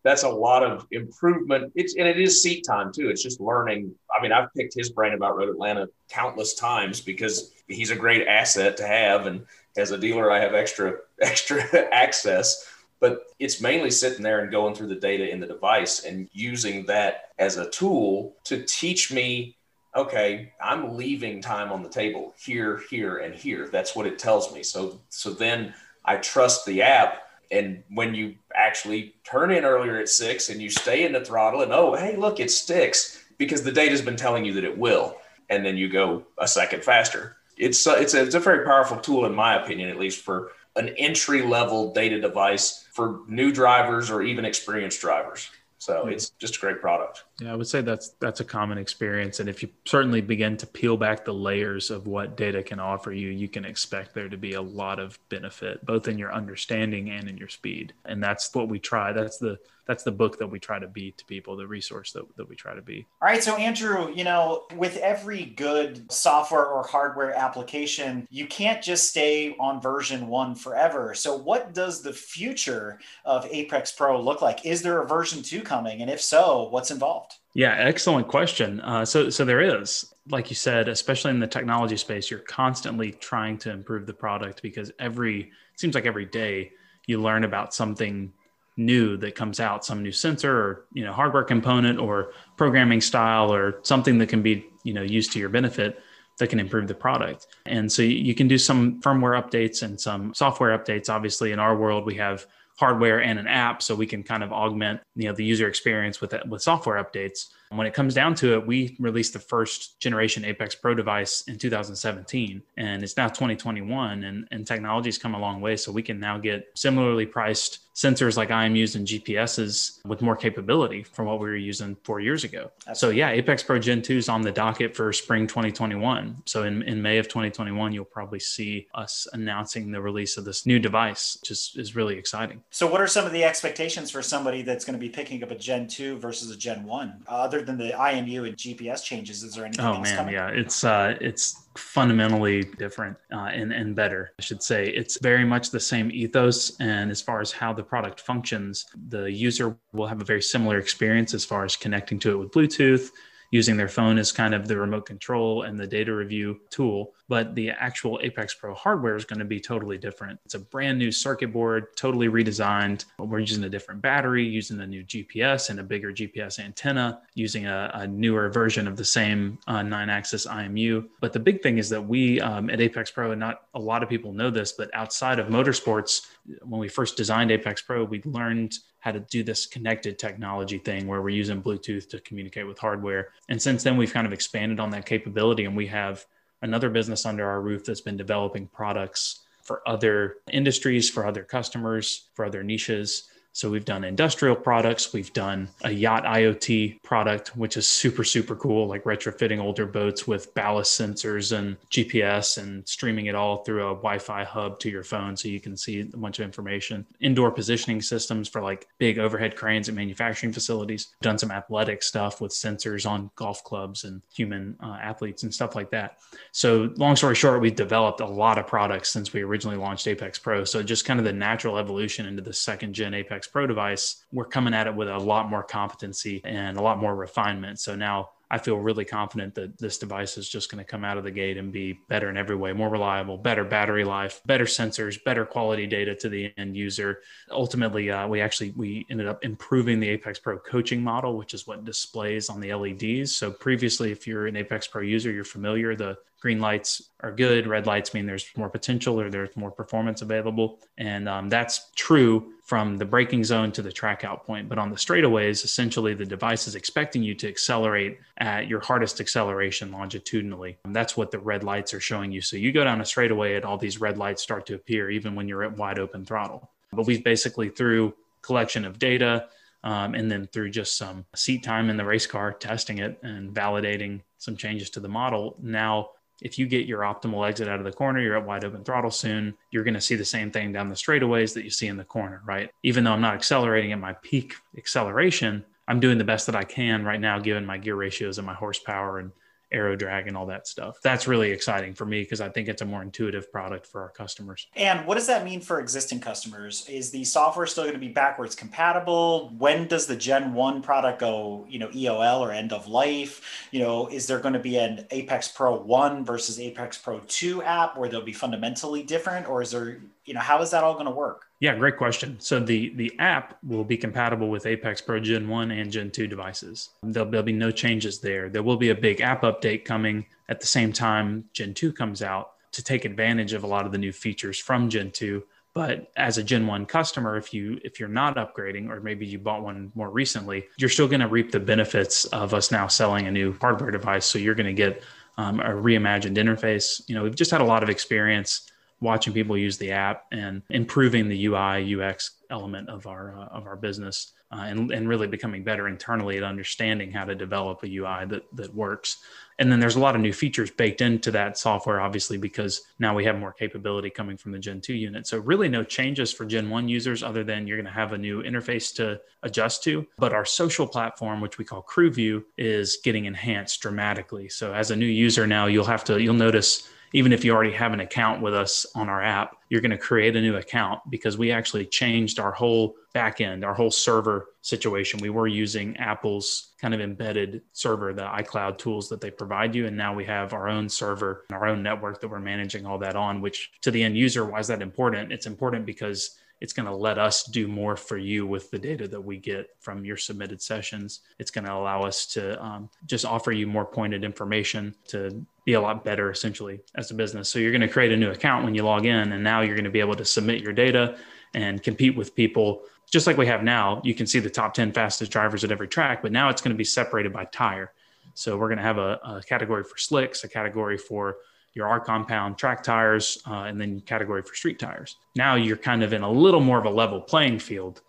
That's a lot of improvement. It's and it is seat time too. It's just learning. I mean, I've picked his brain about Road Atlanta countless times because he's a great asset to have, and as a dealer, I have extra extra access. But it's mainly sitting there and going through the data in the device and using that as a tool to teach me. Okay, I'm leaving time on the table here, here, and here. That's what it tells me. So, so then I trust the app and when you actually turn in earlier at six and you stay in the throttle and oh hey look it sticks because the data's been telling you that it will. And then you go a second faster. It's a, it's a, it's a very powerful tool in my opinion at least for an entry level data device for new drivers or even experienced drivers so it's just a great product. Yeah, I would say that's that's a common experience, and if you certainly begin to peel back the layers of what data can offer you, you can expect there to be a lot of benefit, both in your understanding and in your speed. And that's what we try. That's the that's the book that we try to be to people, the resource that, that we try to be. All right. So, Andrew, you know, with every good software or hardware application, you can't just stay on version one forever. So, what does the future of Apex Pro look like? Is there a version two coming? And if so, what's involved? Yeah, excellent question. Uh, so, so there is, like you said, especially in the technology space, you're constantly trying to improve the product because every it seems like every day you learn about something new that comes out, some new sensor or you know hardware component or programming style or something that can be you know used to your benefit that can improve the product. And so you can do some firmware updates and some software updates. Obviously, in our world, we have hardware and an app, so we can kind of augment you know the user experience with with software updates. When it comes down to it, we released the first generation Apex Pro device in 2017, and it's now 2021, and, and technology's come a long way. So we can now get similarly priced sensors like IMUs and GPSs with more capability from what we were using four years ago. So yeah, Apex Pro Gen 2 is on the docket for spring 2021. So in, in May of 2021, you'll probably see us announcing the release of this new device, which is, is really exciting. So what are some of the expectations for somebody that's going to be picking up a Gen 2 versus a Gen 1? Uh, other than the IMU and GPS changes, is there anything oh, else man, coming? Yeah, it's uh it's fundamentally different uh, and, and better, I should say. It's very much the same ethos. And as far as how the product functions, the user will have a very similar experience as far as connecting to it with Bluetooth, using their phone as kind of the remote control and the data review tool. But the actual Apex Pro hardware is going to be totally different. It's a brand new circuit board, totally redesigned. We're using a different battery, using a new GPS and a bigger GPS antenna, using a, a newer version of the same uh, nine axis IMU. But the big thing is that we um, at Apex Pro, and not a lot of people know this, but outside of motorsports, when we first designed Apex Pro, we learned how to do this connected technology thing where we're using Bluetooth to communicate with hardware. And since then, we've kind of expanded on that capability, and we have another business under our roof that's been developing products for other industries, for other customers, for other niches. So we've done industrial products, we've done a yacht IoT product, which is super, super cool, like retrofitting older boats with ballast sensors and GPS and streaming it all through a Wi Fi hub to your phone so you can see a bunch of information. Indoor positioning systems for like big overhead cranes at manufacturing facilities. Done some athletic stuff with sensors on golf clubs and human uh, athletes and stuff like that. So, long story short, we've developed a lot of products since we originally launched Apex Pro. So, just kind of the natural evolution into the second gen Apex Pro device, we're coming at it with a lot more competency and a lot more refinement. So now I feel really confident that this device is just going to come out of the gate and be better in every way, more reliable, better battery life, better sensors, better quality data to the end user. Ultimately, uh, we actually we ended up improving the Apex Pro coaching model, which is what displays on the LEDs. So previously, if you're an Apex Pro user, you're familiar. The green lights are good, red lights mean there's more potential or there's more performance available, and um, that's true from the braking zone to the track out point. But on the straightaways, essentially the device is expecting you to accelerate at your hardest acceleration longitudinally. And that's what the red lights are showing you. So you go down a straightaway and all these red lights start to appear even when you're at wide open throttle. But we've basically through collection of data um, and then through just some seat time in the race car, testing it and validating some changes to the model, now if you get your optimal exit out of the corner, you're at wide open throttle soon, you're going to see the same thing down the straightaways that you see in the corner, right? Even though I'm not accelerating at my peak acceleration, I'm doing the best that I can right now, given my gear ratios and my horsepower and aero drag and all that stuff. That's really exciting for me because I think it's a more intuitive product for our customers. And what does that mean for existing customers? Is the software still going to be backwards compatible? When does the Gen 1 product go, you know, EOL or end of life? You know, is there going to be an Apex Pro 1 versus Apex Pro 2 app where they'll be fundamentally different or is there, you know, how is that all going to work? Yeah, great question. So the the app will be compatible with Apex Pro Gen 1 and Gen 2 devices. There'll, there'll be no changes there. There will be a big app update coming at the same time Gen 2 comes out to take advantage of a lot of the new features from Gen 2. But as a Gen 1 customer, if you if you're not upgrading or maybe you bought one more recently, you're still going to reap the benefits of us now selling a new hardware device. So you're going to get um, a reimagined interface. You know, we've just had a lot of experience watching people use the app and improving the UI UX element of our uh, of our business uh, and and really becoming better internally at understanding how to develop a UI that that works. And then there's a lot of new features baked into that software, obviously, because now we have more capability coming from the Gen 2 unit. So, really, no changes for Gen 1 users other than you're going to have a new interface to adjust to. But our social platform, which we call CrewView, is getting enhanced dramatically. So, as a new user now, you'll have to, you'll notice even if you already have an account with us on our app, you're going to create a new account because we actually changed our whole backend, our whole server situation. We were using Apple's kind of embedded server, the iCloud tools that they provide you. And now we have our own server and our own network that we're managing all that on, which to the end user, why is that important? It's important because it's going to let us do more for you with the data that we get from your submitted sessions. It's going to allow us to um, just offer you more pointed information to be a lot better essentially as a business. So you're going to create a new account when you log in, and now you're going to be able to submit your data and compete with people just like we have now, you can see the top 10 fastest drivers at every track, but now it's going to be separated by tire. So we're going to have a, a category for slicks, a category for your R compound track tires, uh, and then category for street tires. Now you're kind of in a little more of a level playing field,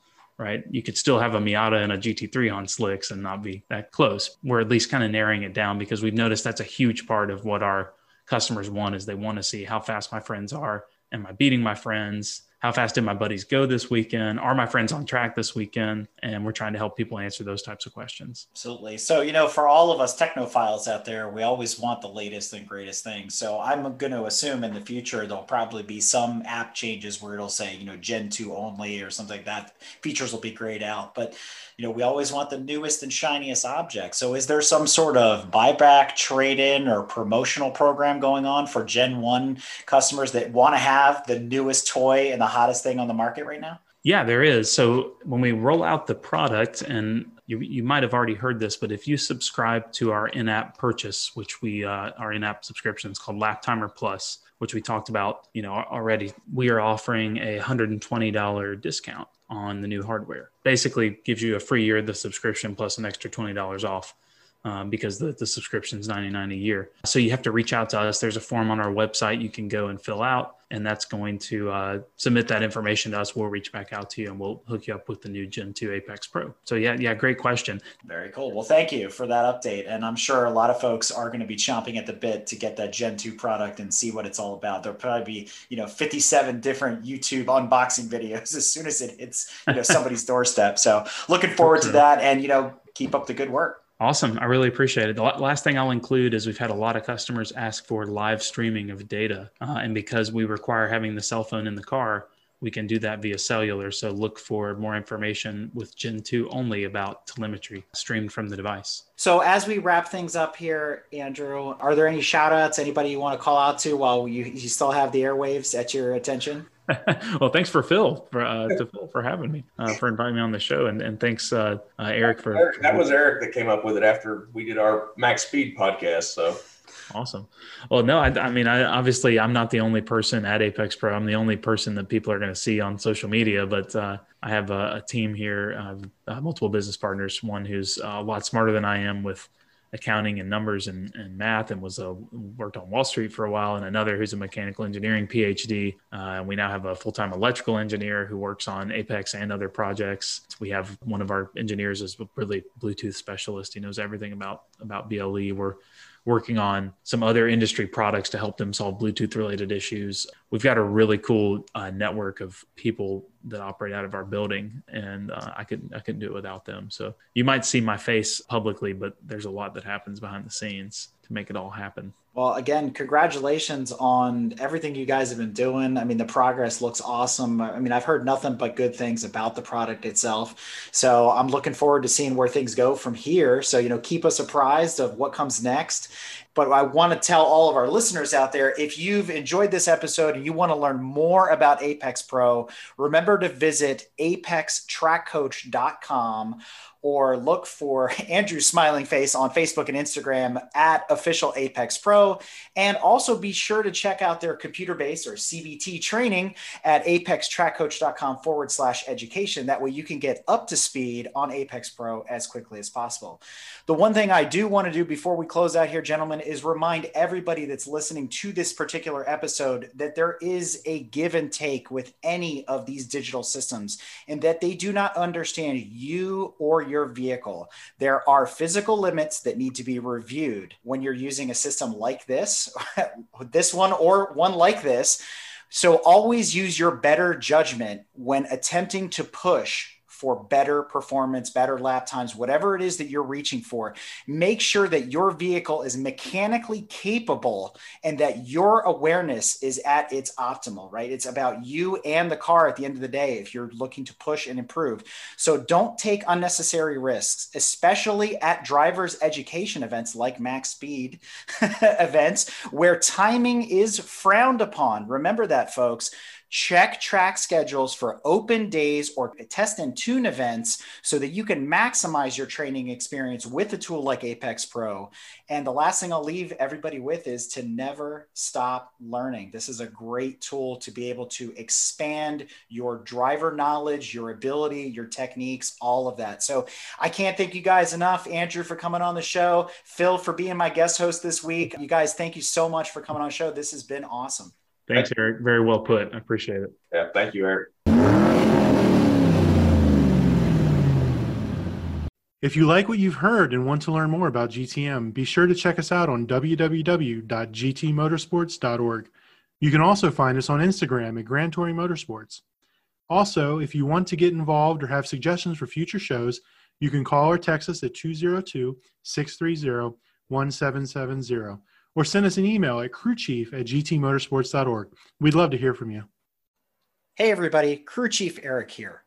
right? You could still have a Miata and a GT3 on slicks and not be that close. We're at least kind of narrowing it down because we've noticed that's a huge part of what our customers want is they want to see how fast my friends are. Am I beating my friends? How fast did my buddies go this weekend? Are my friends on track this weekend? And we're trying to help people answer those types of questions. Absolutely. So, you know, for all of us technophiles out there, we always want the latest and greatest things. So I'm going to assume in the future, there'll probably be some app changes where it'll say, you know, Gen 2 only or something like that. Features will be grayed out. But you know, we always want the newest and shiniest object. So is there some sort of buyback, trade-in, or promotional program going on for Gen 1 customers that want to have the newest toy and the hottest thing on the market right now? Yeah, there is. So when we roll out the product, and you, you might have already heard this, but if you subscribe to our in-app purchase, which we uh, our in-app subscription is called Lap Timer Plus, which we talked about, you know, already, we are offering a $120 discount on the new hardware. Basically, gives you a free year of the subscription plus an extra twenty dollars off. Um, because the, the subscription is 99 a year. So you have to reach out to us. There's a form on our website you can go and fill out and that's going to uh, submit that information to us. We'll reach back out to you and we'll hook you up with the new Gen 2 Apex Pro. So yeah, yeah, great question. Very cool. Well, thank you for that update. And I'm sure a lot of folks are going to be chomping at the bit to get that Gen 2 product and see what it's all about. There'll probably be, you know, 57 different YouTube unboxing videos as soon as it hits, you know, somebody's doorstep. So looking forward to that and, you know, keep up the good work. Awesome. I really appreciate it. The last thing I'll include is we've had a lot of customers ask for live streaming of data. Uh, and because we require having the cell phone in the car, we can do that via cellular. So look for more information with Gen 2 only about telemetry streamed from the device. So as we wrap things up here, Andrew, are there any shout outs, anybody you want to call out to while you, you still have the airwaves at your attention? well, thanks for Phil for uh, to Phil for having me uh, for inviting me on the show, and and thanks uh, uh Eric for that was Eric that came up with it after we did our Max Speed podcast. So awesome. Well, no, I, I mean, I obviously I'm not the only person at Apex Pro. I'm the only person that people are going to see on social media, but uh, I have a, a team here, uh, multiple business partners. One who's a lot smarter than I am with accounting and numbers and, and math and was a, worked on Wall Street for a while, and another who's a mechanical engineering PhD. Uh, and we now have a full time electrical engineer who works on Apex and other projects. We have one of our engineers is really Bluetooth specialist. He knows everything about about BLE. We're working on some other industry products to help them solve Bluetooth related issues. We've got a really cool uh, network of people that operate out of our building, and uh, I couldn't I couldn't do it without them. So you might see my face publicly, but there's a lot that happens behind the scenes to make it all happen. Well, again, congratulations on everything you guys have been doing. I mean, the progress looks awesome. I mean, I've heard nothing but good things about the product itself. So I'm looking forward to seeing where things go from here. So, you know, keep us apprised of what comes next. But I want to tell all of our listeners out there if you've enjoyed this episode and you want to learn more about Apex Pro, remember to visit apextrackcoach.com or look for Andrew's smiling face on Facebook and Instagram at official Apex Pro. And also be sure to check out their computer based or CBT training at apextrackcoach.com forward slash education. That way you can get up to speed on Apex Pro as quickly as possible. The one thing I do want to do before we close out here, gentlemen, is remind everybody that's listening to this particular episode that there is a give and take with any of these digital systems and that they do not understand you or your vehicle. There are physical limits that need to be reviewed when you're using a system like this, this one, or one like this. So always use your better judgment when attempting to push for better performance, better lap times, whatever it is that you're reaching for, make sure that your vehicle is mechanically capable and that your awareness is at its optimal, right? It's about you and the car at the end of the day if you're looking to push and improve. So don't take unnecessary risks, especially at drivers' education events like Max Speed events where timing is frowned upon. Remember that, folks Check track schedules for open days or test and tune events so that you can maximize your training experience with a tool like Apex Pro. And the last thing I'll leave everybody with is to never stop learning. This is a great tool to be able to expand your driver knowledge, your ability, your techniques, all of that. So I can't thank you guys enough. Andrew for coming on the show, Phil for being my guest host this week. You guys, thank you so much for coming on the show. This has been awesome. Thanks, Eric. Very well put. I appreciate it. Yeah, thank you, Eric. If you like what you've heard and want to learn more about GTM, be sure to check us out on www.gtmotorsports.org. You can also find us on Instagram at Grand Touring Motorsports. Also, if you want to get involved or have suggestions for future shows, you can call or text us at 202 630 1770 or send us an email at crewchief at gtmotorsports.org. We'd love to hear from you. Hey, everybody, Crew Chief Eric here.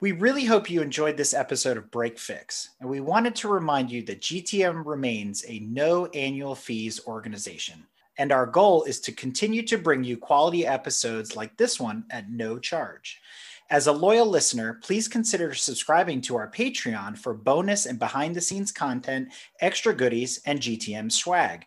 We really hope you enjoyed this episode of Break Fix, and we wanted to remind you that GTM remains a no annual fees organization. And our goal is to continue to bring you quality episodes like this one at no charge. As a loyal listener, please consider subscribing to our Patreon for bonus and behind the scenes content, extra goodies, and GTM swag.